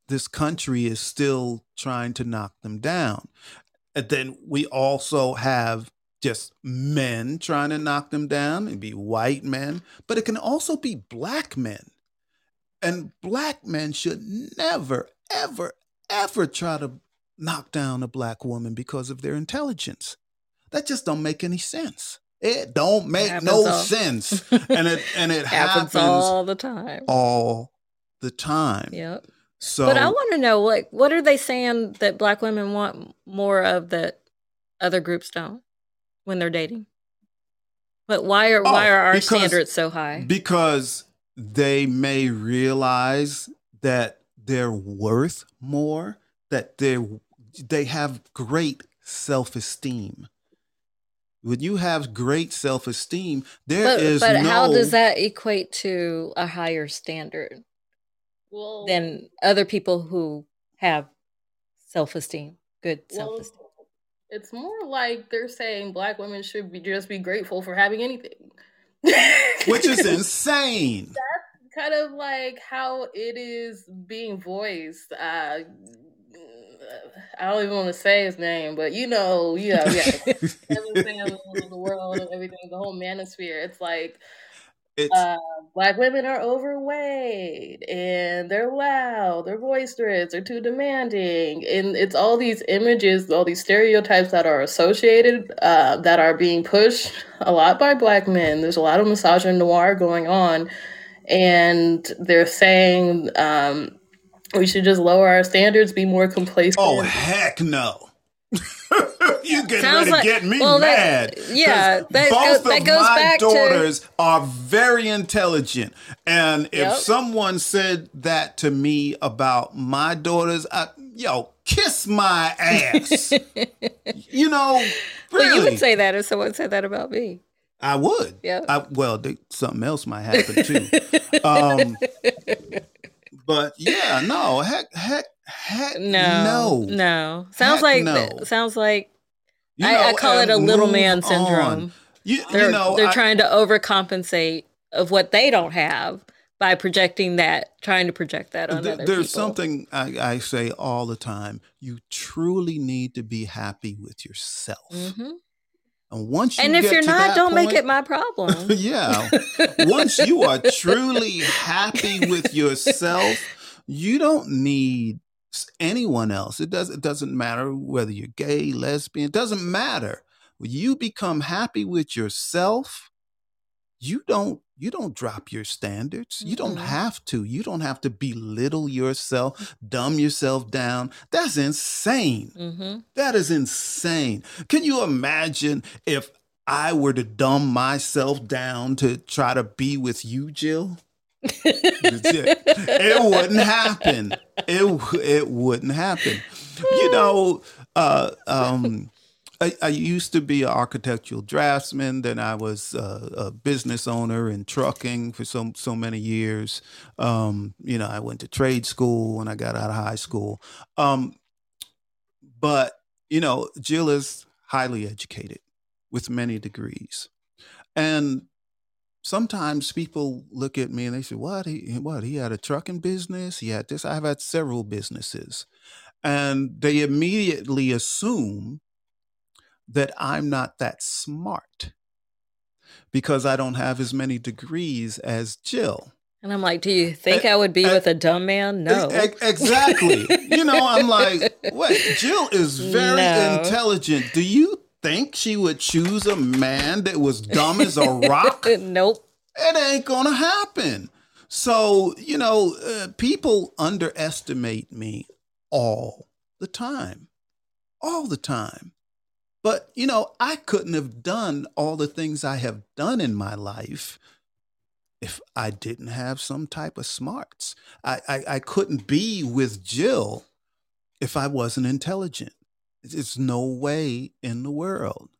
this country is still trying to knock them down. And then we also have just men trying to knock them down and be white men, but it can also be black men. And black men should never, ever, ever try to knock down a black woman because of their intelligence. That just don't make any sense. It don't make it no all. sense. and it and it happens, happens all the time. All the time. Yep. So, but I want to know, like, what are they saying that black women want more of that other groups don't when they're dating? But why are oh, why are our because, standards so high? Because they may realize that they're worth more, that they they have great self esteem. When you have great self esteem, there but, is but no, how does that equate to a higher standard? Well, than other people who have self-esteem, good well, self-esteem. It's more like they're saying black women should be just be grateful for having anything. Which is insane. That's kind of like how it is being voiced. Uh, I don't even want to say his name, but you know, yeah, yeah, everything in the world and everything, the whole manosphere. It's like it's, uh, black women are overweight and they're loud, they're boisterous, they're too demanding, and it's all these images, all these stereotypes that are associated uh, that are being pushed a lot by black men. There's a lot of misogynoir going on, and they're saying. Um, we should just lower our standards, be more complacent. Oh heck no. Getting Sounds ready like, to get me well, mad. That, yeah, that, both that of goes my back daughters to... are very intelligent. And if yep. someone said that to me about my daughters, I, yo, kiss my ass. you know, really. Well, you would say that if someone said that about me. I would. Yeah. I, well, they, something else might happen too. um, but yeah, no, heck, heck, heck, no, no, no. Sounds heck like no. sounds like you know, I, I, call it a little man syndrome. You, they're, you know, they're I, trying to overcompensate of what they don't have by projecting that, trying to project that on th- other There's people. something I, I, say all the time. You truly need to be happy with yourself. Mm-hmm. And once you and if you're not, don't point, make it my problem. yeah. once you are truly happy with yourself, you don't need anyone else. It does it doesn't matter whether you're gay, lesbian, it doesn't matter. When you become happy with yourself, you don't you don't drop your standards. You don't mm-hmm. have to. You don't have to belittle yourself, dumb yourself down. That's insane. Mm-hmm. That is insane. Can you imagine if I were to dumb myself down to try to be with you, Jill? It wouldn't happen. It it wouldn't happen. You know, uh, um, I, I, used to be an architectural draftsman. Then I was uh, a business owner in trucking for so so many years. Um, you know, I went to trade school when I got out of high school. Um, but you know, Jill is highly educated with many degrees, and sometimes people look at me and they say, "What? He what? He had a trucking business. He had this. I've had several businesses." And they immediately assume that I'm not that smart because I don't have as many degrees as Jill. And I'm like, do you think I would be with a dumb man? No. Exactly. you know, I'm like, wait, Jill is very no. intelligent. Do you think she would choose a man that was dumb as a rock? nope. It ain't gonna happen. So, you know, uh, people underestimate me all the time. All the time. But, you know, I couldn't have done all the things I have done in my life if I didn't have some type of smarts. I, I, I couldn't be with Jill if I wasn't intelligent. It's no way in the world.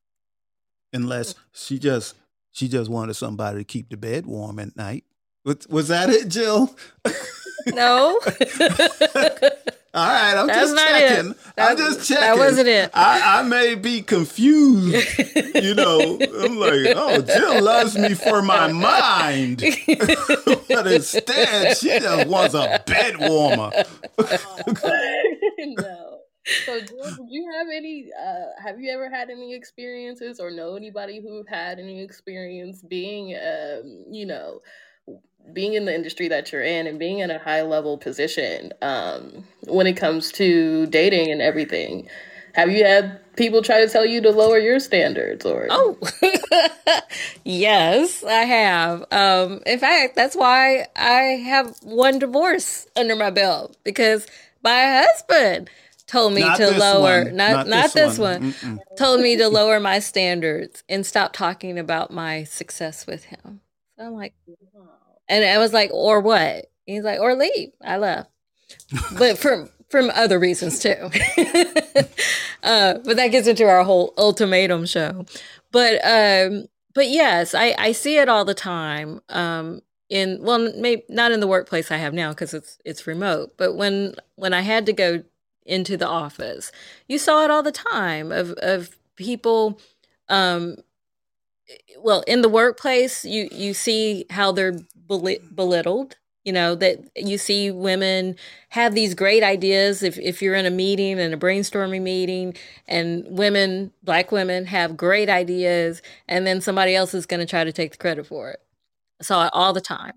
Unless she just she just wanted somebody to keep the bed warm at night. Was, was that it, Jill? No. All right, I'm That's just checking. I'm just checking. That wasn't it. I, I may be confused. you know, I'm like, oh, Jill loves me for my mind, but instead she just wants a bed warmer. no. So, did you have any? Uh, have you ever had any experiences, or know anybody who had any experience being, um, you know, being in the industry that you're in and being in a high level position um, when it comes to dating and everything. Have you had people try to tell you to lower your standards or Oh. yes, I have. Um, in fact, that's why I have one divorce under my belt because my husband told me not to lower one. not not, not this, this one, one. told me to lower my standards and stop talking about my success with him. So I'm like, and I was like, or what? He's like, or leave. I left. but from from other reasons too. uh, but that gets into our whole ultimatum show. But um, but yes, I, I see it all the time. Um, in well maybe not in the workplace I have now because it's it's remote, but when when I had to go into the office, you saw it all the time of of people um well in the workplace you you see how they're belittled you know that you see women have these great ideas if, if you're in a meeting and a brainstorming meeting and women black women have great ideas and then somebody else is going to try to take the credit for it. I saw it all the time.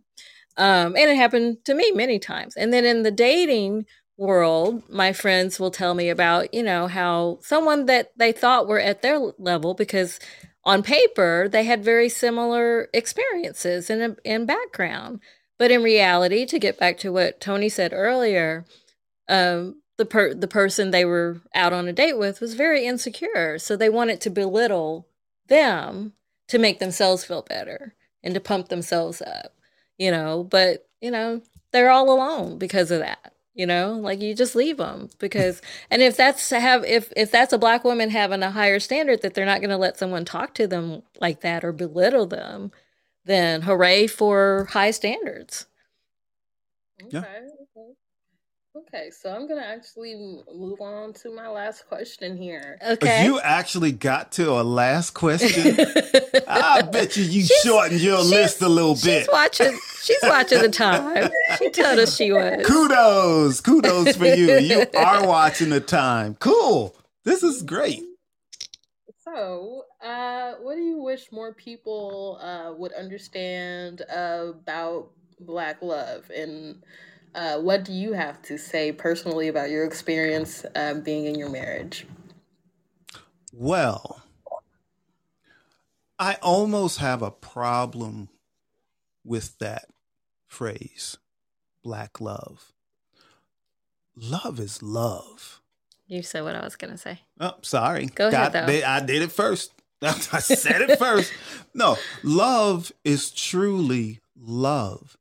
Um, and it happened to me many times. And then in the dating world my friends will tell me about you know how someone that they thought were at their level because on paper they had very similar experiences and, and background but in reality, to get back to what Tony said earlier, um, the per- the person they were out on a date with was very insecure, so they wanted to belittle them to make themselves feel better and to pump themselves up, you know. But you know, they're all alone because of that. You know, like you just leave them because, and if that's have if if that's a black woman having a higher standard that they're not going to let someone talk to them like that or belittle them, then hooray for high standards. Okay. Yeah. Okay, so I'm gonna actually move on to my last question here. Okay, you actually got to a last question. I bet you you she's, shortened your list a little bit. She's watching. She's watching the time. She told us she was. Kudos, kudos for you. You are watching the time. Cool. This is great. So, uh, what do you wish more people uh, would understand about Black love? And uh, what do you have to say personally about your experience um, being in your marriage? Well, I almost have a problem with that phrase, Black love. Love is love. You said what I was going to say. Oh, sorry. Go ahead, though. I did it first. I said it first. No, love is truly love.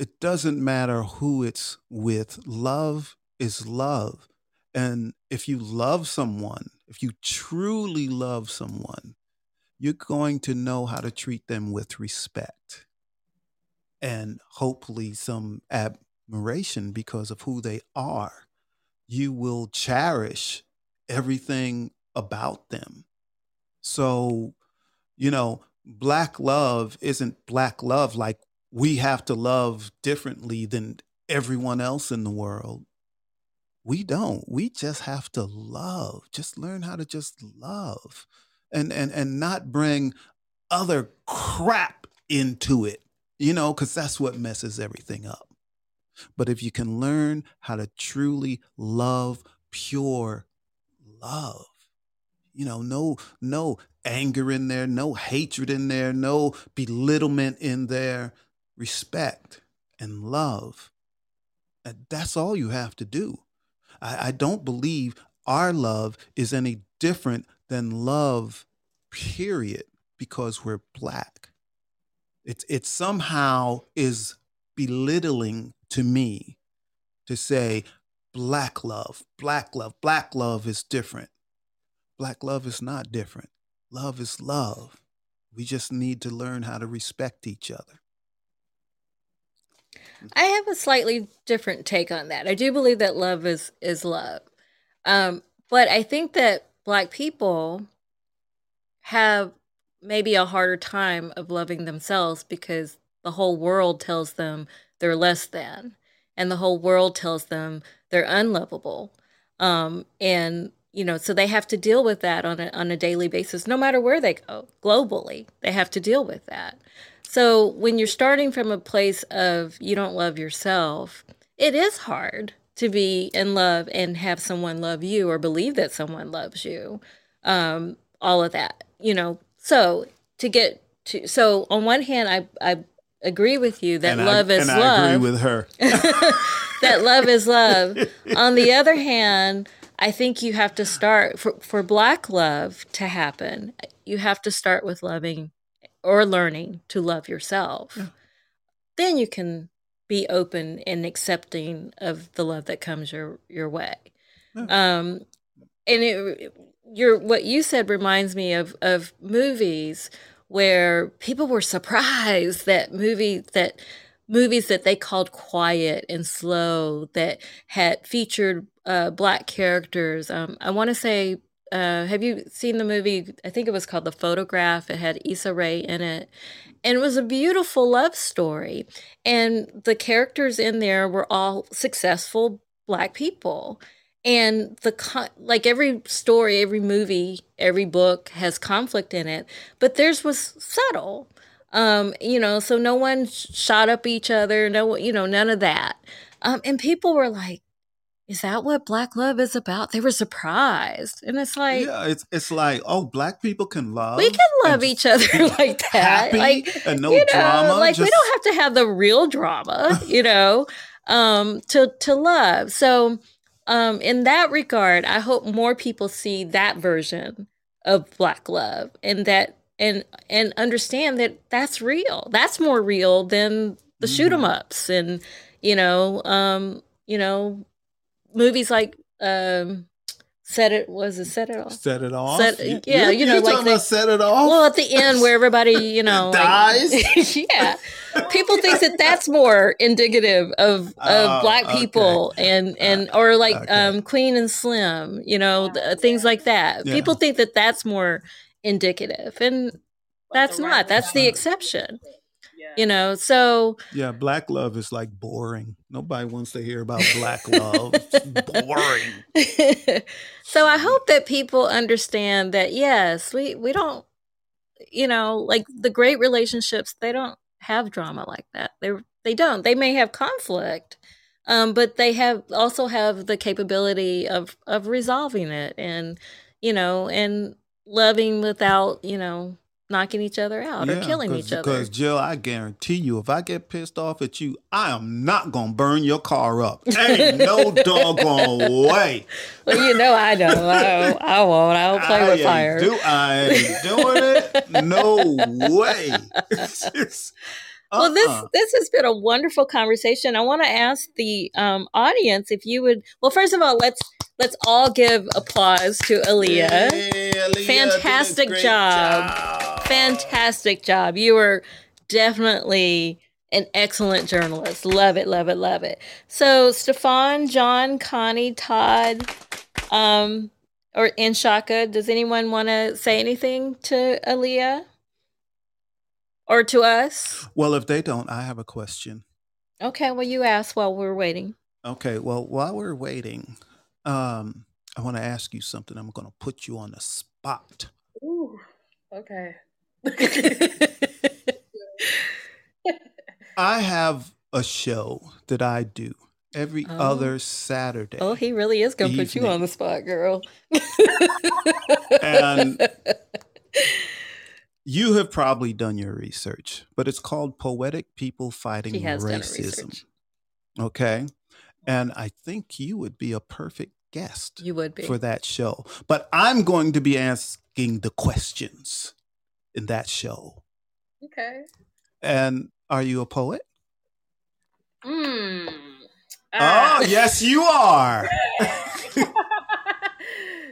It doesn't matter who it's with. Love is love. And if you love someone, if you truly love someone, you're going to know how to treat them with respect and hopefully some admiration because of who they are you will cherish everything about them. So, you know, black love isn't black love like we have to love differently than everyone else in the world. We don't. We just have to love. Just learn how to just love and and and not bring other crap into it. You know, cuz that's what messes everything up. But if you can learn how to truly love pure love, you know, no, no anger in there, no hatred in there, no belittlement in there, respect and love. And that's all you have to do. I, I don't believe our love is any different than love, period, because we're black. It, it somehow is belittling to me to say black love, black love, black love is different. Black love is not different. Love is love. We just need to learn how to respect each other. I have a slightly different take on that. I do believe that love is is love, um, but I think that Black people have maybe a harder time of loving themselves because the whole world tells them they're less than, and the whole world tells them they're unlovable. Um, and you know, so they have to deal with that on a on a daily basis, no matter where they go globally. They have to deal with that. So when you're starting from a place of you don't love yourself, it is hard to be in love and have someone love you or believe that someone loves you. Um, all of that, you know. So to get to so on one hand, I I agree with you that and love I, is and love. I agree with her. that love is love. On the other hand, I think you have to start for, for black love to happen. You have to start with loving or learning to love yourself. Yeah. Then you can be open and accepting of the love that comes your your way. Yeah. Um, and it, your what you said reminds me of of movies where people were surprised that movie that movies that they called quiet and slow that had featured uh, black characters. Um, I want to say, uh, have you seen the movie? I think it was called The Photograph. It had Issa Rae in it. And it was a beautiful love story. And the characters in there were all successful black people. And the like every story, every movie, every book has conflict in it, but theirs was subtle um, you know, so no one shot up each other, no, you know, none of that. Um, and people were like, is that what black love is about? They were surprised. And it's like Yeah, it's it's like, oh, black people can love. We can love each other like that. Like and no you know, drama. Like just... we don't have to have the real drama, you know, um, to to love. So um in that regard, I hope more people see that version of black love and that and and understand that that's real. That's more real than the mm. shoot 'em ups and you know, um, you know, movies like um set it was it set it off set it off set, yeah you, you know like the, set it off well at the end where everybody you know dies like, yeah people think that that's more indicative of of uh, black people okay. and and or like okay. um queen and slim you know the, things like that yeah. people think that that's more indicative and that's not that's the exception you know so yeah black love is like boring. Nobody wants to hear about black love. Boring. So i hope that people understand that yes we we don't you know like the great relationships they don't have drama like that. They they don't. They may have conflict um, but they have also have the capability of of resolving it and you know and loving without, you know, knocking each other out yeah, or killing each other. Because Jill, I guarantee you, if I get pissed off at you, I am not gonna burn your car up. Ain't no doggone way. Well, you know I don't know. I, I won't. I will play I with fire. Do, I ain't doing it. No way. Uh-uh. Well, this this has been a wonderful conversation. I want to ask the um, audience if you would. Well, first of all, let's let's all give applause to Aaleah. Hey, Fantastic job. job. Fantastic job. You were definitely an excellent journalist. Love it, love it, love it. So, Stefan, John, Connie, Todd, um, or and Shaka, does anyone want to say anything to Aaleah? or to us? Well, if they don't, I have a question. Okay, well, you ask while we're waiting. Okay, well, while we're waiting, um, I want to ask you something. I'm going to put you on the spot. Ooh, okay. I have a show that I do every oh. other Saturday. Oh, he really is going to put you on the spot, girl. and you have probably done your research, but it's called Poetic People Fighting Racism. Okay. And I think you would be a perfect guest. You would be. For that show. But I'm going to be asking the questions in that show. Okay. And are you a poet? Hmm. Uh. Oh, yes, you are.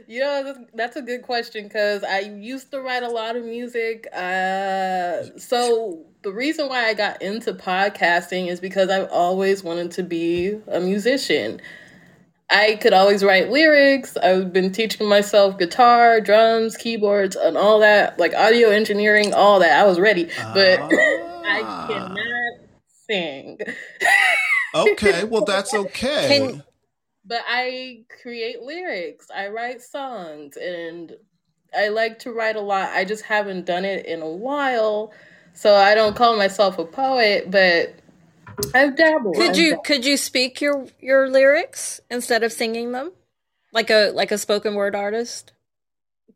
You know, that's a good question because I used to write a lot of music. Uh, so the reason why I got into podcasting is because I've always wanted to be a musician. I could always write lyrics. I've been teaching myself guitar, drums, keyboards, and all that, like audio engineering, all that. I was ready, but I ah. cannot sing. okay, well that's okay. Can, but I create lyrics, I write songs, and I like to write a lot. I just haven't done it in a while, so I don't call myself a poet, but I've dabbled. Could I've you dabbled. could you speak your your lyrics instead of singing them, like a like a spoken word artist?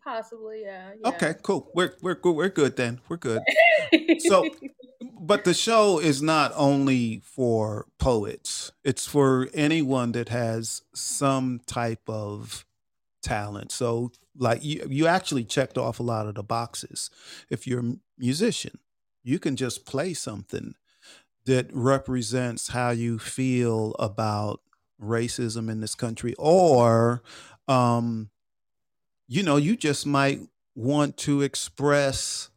Possibly, yeah. yeah. Okay, cool. We're we're we're good then. We're good. so but the show is not only for poets it's for anyone that has some type of talent so like you you actually checked off a lot of the boxes if you're a musician you can just play something that represents how you feel about racism in this country or um you know you just might want to express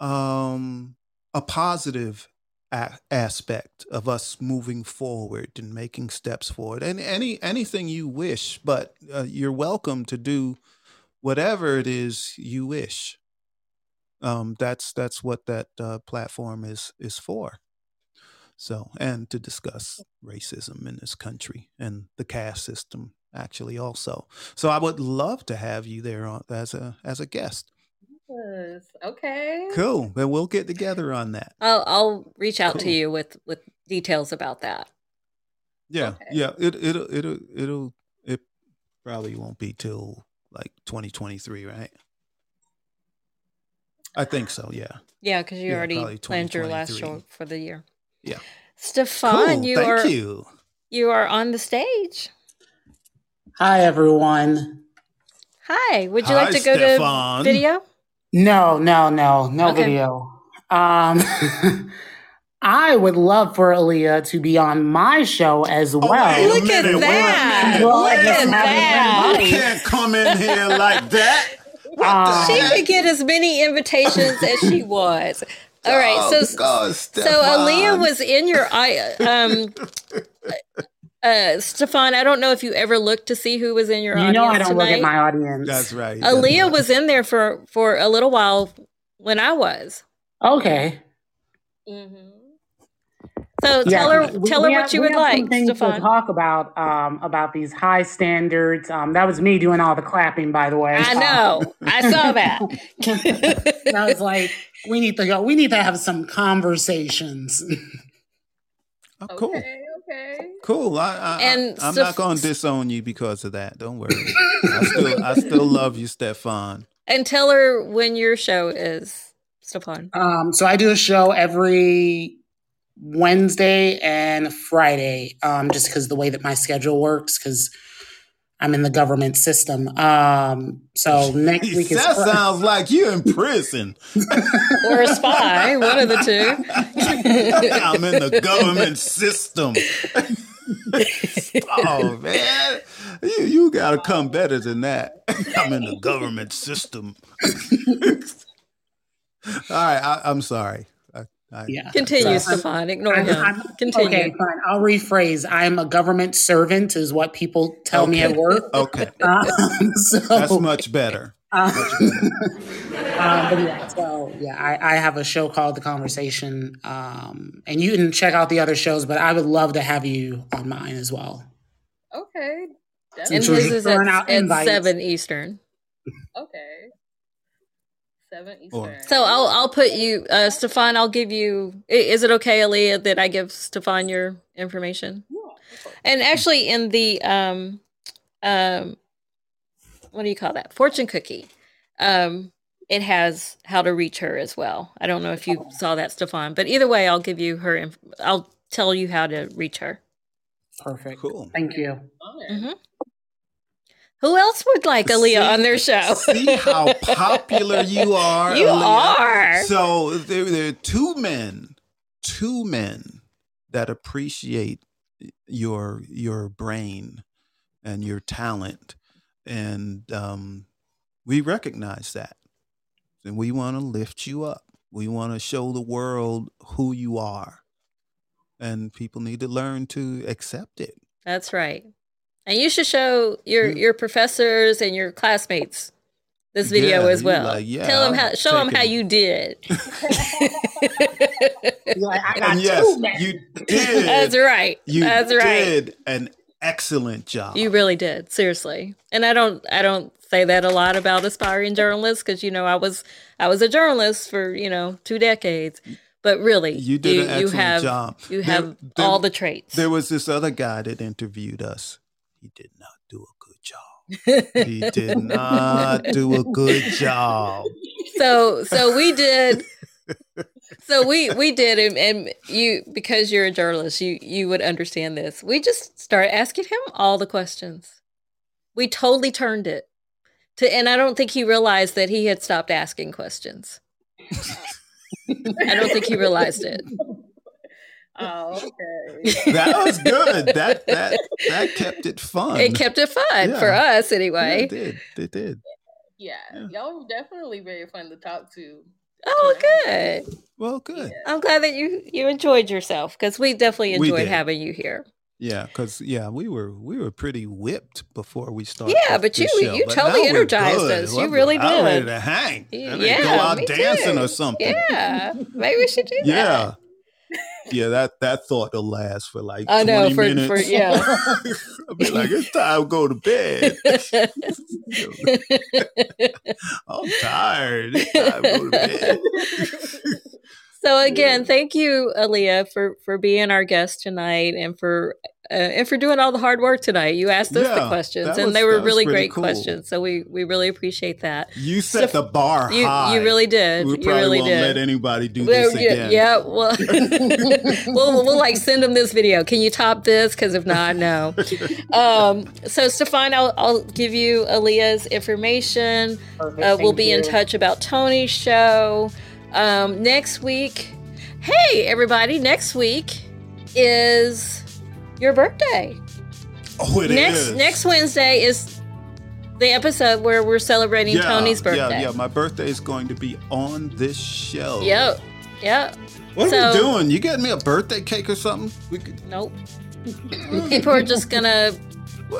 um, a positive a- aspect of us moving forward and making steps forward, and any anything you wish. But uh, you're welcome to do whatever it is you wish. Um, that's that's what that uh, platform is is for. So, and to discuss racism in this country and the caste system, actually, also. So, I would love to have you there as a as a guest. Yes. Okay. Cool. Then we'll get together on that. I'll I'll reach out Cool. to you with with details about that. Yeah, Okay. yeah. It it'll it'll it'll it probably won't be till like 2023, right? I think ah. so. Yeah. Yeah, because you Yeah, already planned your last show for the year. Yeah. Stefan, cool. you Thank are you. you are on the stage. Hi, everyone. Hi. Would you Hi, like to go Stefan. to video? No, no, no, no Okay. video. Um, I would love for Aaleah to be on my show as well. wait a Look at minute, wait that. Well, Look at that. been You can't come in here like that. What Uh, She could get as many invitations as she wants. All right, so God, so Stefan. Aaleah was in your eye. Um, uh, Stefan, I don't know if you ever looked to see who was in your you audience know I don't tonight. look at my audience. That's right. that's Aaleah right. was in there for for a little while when I was. Okay. Mm-hmm. So Yeah, tell her we- tell we her have- what you we would have some like, things to talk about um, about these high standards. Um, that was me doing all the clapping, by the way. I know. I saw that. I was like, we need to go. We need to have some conversations. Oh, cool. Okay. Okay. Cool. I, I, And I, I'm Steph- not going to disown you because of that. Don't worry. I still, I still love you, Stefan. and tell her when your show is, Stefan. Um, so I do a show every Wednesday and Friday, um, just because the way that my schedule works, because I'm in the government system. Um, so next week is that sounds like you're in prison. Or a spy, one of the two. I'm in the government system. oh man, you you gotta come better than that. I'm in the government system. All right, I, I'm sorry. I, I, Yeah. Continue, So I'm- Stefan. Ignore I'm- him. I'm- Continue. Okay, fine. I'll rephrase. I'm a government servant, is what people tell me at work. Okay, Um, so, that's much better. Uh, um, but yeah, so yeah, I, I have a show called The Conversation, um, and you can check out the other shows. But I would love to have you on mine as well. Okay. and Since Definitely. you're his is at, at 7 Eastern. Okay. Seven Eastern. So I'll I'll put you, uh, Stefan. I'll give you. Is it okay, Aaleah, that I give Stefan your information? Yeah. And actually, in the um, um, what do you call that? Fortune cookie. Um, it has how to reach her as well. I don't know if you saw that, Stefan, but either way, I'll give you her. Inf- I'll tell you how to reach her. Perfect. Cool. Thank you. Alright. Who else would like Aaleah on their show? See how popular you are. You Aaleah? are. So there, there are two men, two men that appreciate your your brain and your talent, and um, we recognize that, and we want to lift you up. We want to show the world who you are, and people need to learn to accept it. That's right. And you should show your You- your professors and your classmates this video Yeah, as well. like, yeah, Tell them how show them how you did. You're like, I got And yes, two men. you did. That's right. You That's right. did an excellent job. You really did, seriously. And I don't I don't say that a lot about aspiring journalists because you know I was I was a journalist for you know two decades. But really, You did you, an excellent you have job. you There- have there- all the traits. There was this other guy that interviewed us. He did not do a good job. He did not do a good job. so so we did. So we we did and, and you because you're a journalist you you would understand this. We just started asking him all the questions. We totally turned it to and i don't think he realized that he had stopped asking questions. I don't think he realized it Oh, okay. That was good. That that that kept it fun. it kept it fun for Yeah. us Yeah, anyway it did. It did. Yeah, Yeah. y'all were definitely very fun to talk to. Oh, good. Well, good. I'm glad that you you enjoyed yourself because we definitely enjoyed did. having you here. Yeah, because yeah, we were we were pretty whipped before we started. Yeah, but you- show. you But totally energized good. us. You really I'm ready did. to hang. Y- I mean, yeah, go out me dancing too. or something. Yeah, maybe we should do that. Yeah. Yeah, that that thought will last for like I know 20 for minutes. for yeah. I'll be like, it's time to go to bed. I'm tired. It's time to go to bed. so again, thank you, Aaleah, for for being our guest tonight and for uh, and for doing all the hard work tonight. You asked us the questions, that and was- they were really great cool. questions. So we we really appreciate that. You set So the bar You high. you really did. we you probably really won't did. let anybody do Well, this yeah, again. yeah, well, we'll we'll like send them this video. Can you top this? Because if not, no. Um, so Stefan, I'll, I'll give you Aaleah's information. Perfect, Uh, we'll thank be in touch about Tony's show um, next week. Hey, everybody! Next week is your birthday. Oh, it next is. next Wednesday is the episode where we're celebrating Yeah, Tony's birthday. Yeah, yeah. My birthday is going to be on this show. Yep. Yep. What are So- we doing? You getting me a birthday cake or something? We could, Nope. People are just gonna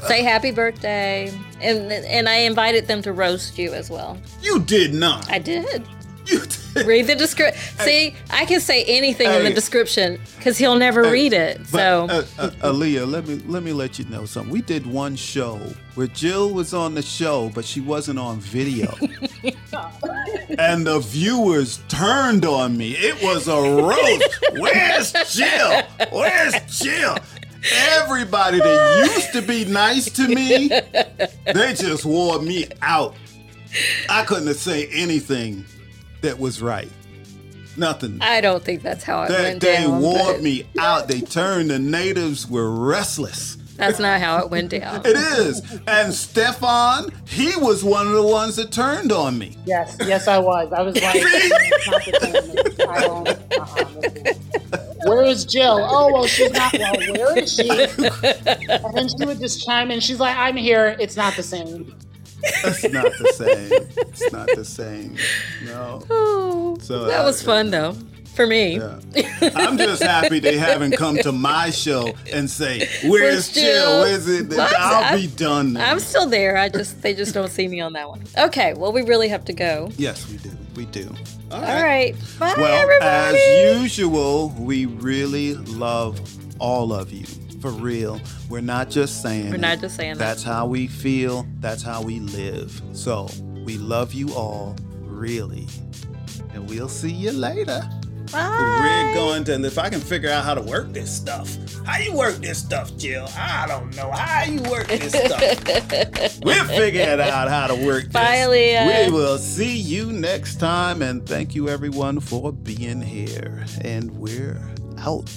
say happy birthday, and and I invited them to roast you as well. you did not. I did. Read the description. See, I can say anything in the description because he'll never Hey, read it. But, So uh, uh, Aaliyah, let me let me let you know something. We did one show where Jill was on the show, but she wasn't on video, and the viewers turned on me. It was a roast. Where's Jill? Where's Jill? Everybody that used to be nice to me, they just wore me out. I couldn't say anything that was right. Nothing. I don't think that's how it They, went they down. wore but me out. They turned the natives were restless. That's not how it went down. It is. And Stefan, he was one of the ones that turned on me. Yes, yes, I was. I was like, it's not the same. I don't. Uh-uh, where is Jill? Oh well, she's not. Well, where is she? And then she would just chime in. She's like, I'm here. It's not the same. It's not the same. It's not the same. No. Oh, So, that uh, was fun though for me. Yeah. I'm just happy they haven't come to my show and say, Where's Jill?" Where's it? What? I'll be done. now. I'm still there. I just they just don't see me on that one. Okay, well we really have to go. Yes, we do. We do. All right, bye Well, everybody. as usual, we really love all of you. For real. We're not just saying We're it. not just saying that. That's how we feel. That's how we live. So we love you all, really. And we'll see you later. Bye. We're going to, and if I can figure out how to work this stuff. How you work this stuff, Jill? I don't know. How you work this stuff? We're figuring out how to work this. Bye, Leah. Uh, we will see you next time. And thank you, everyone, for being here. And we're out.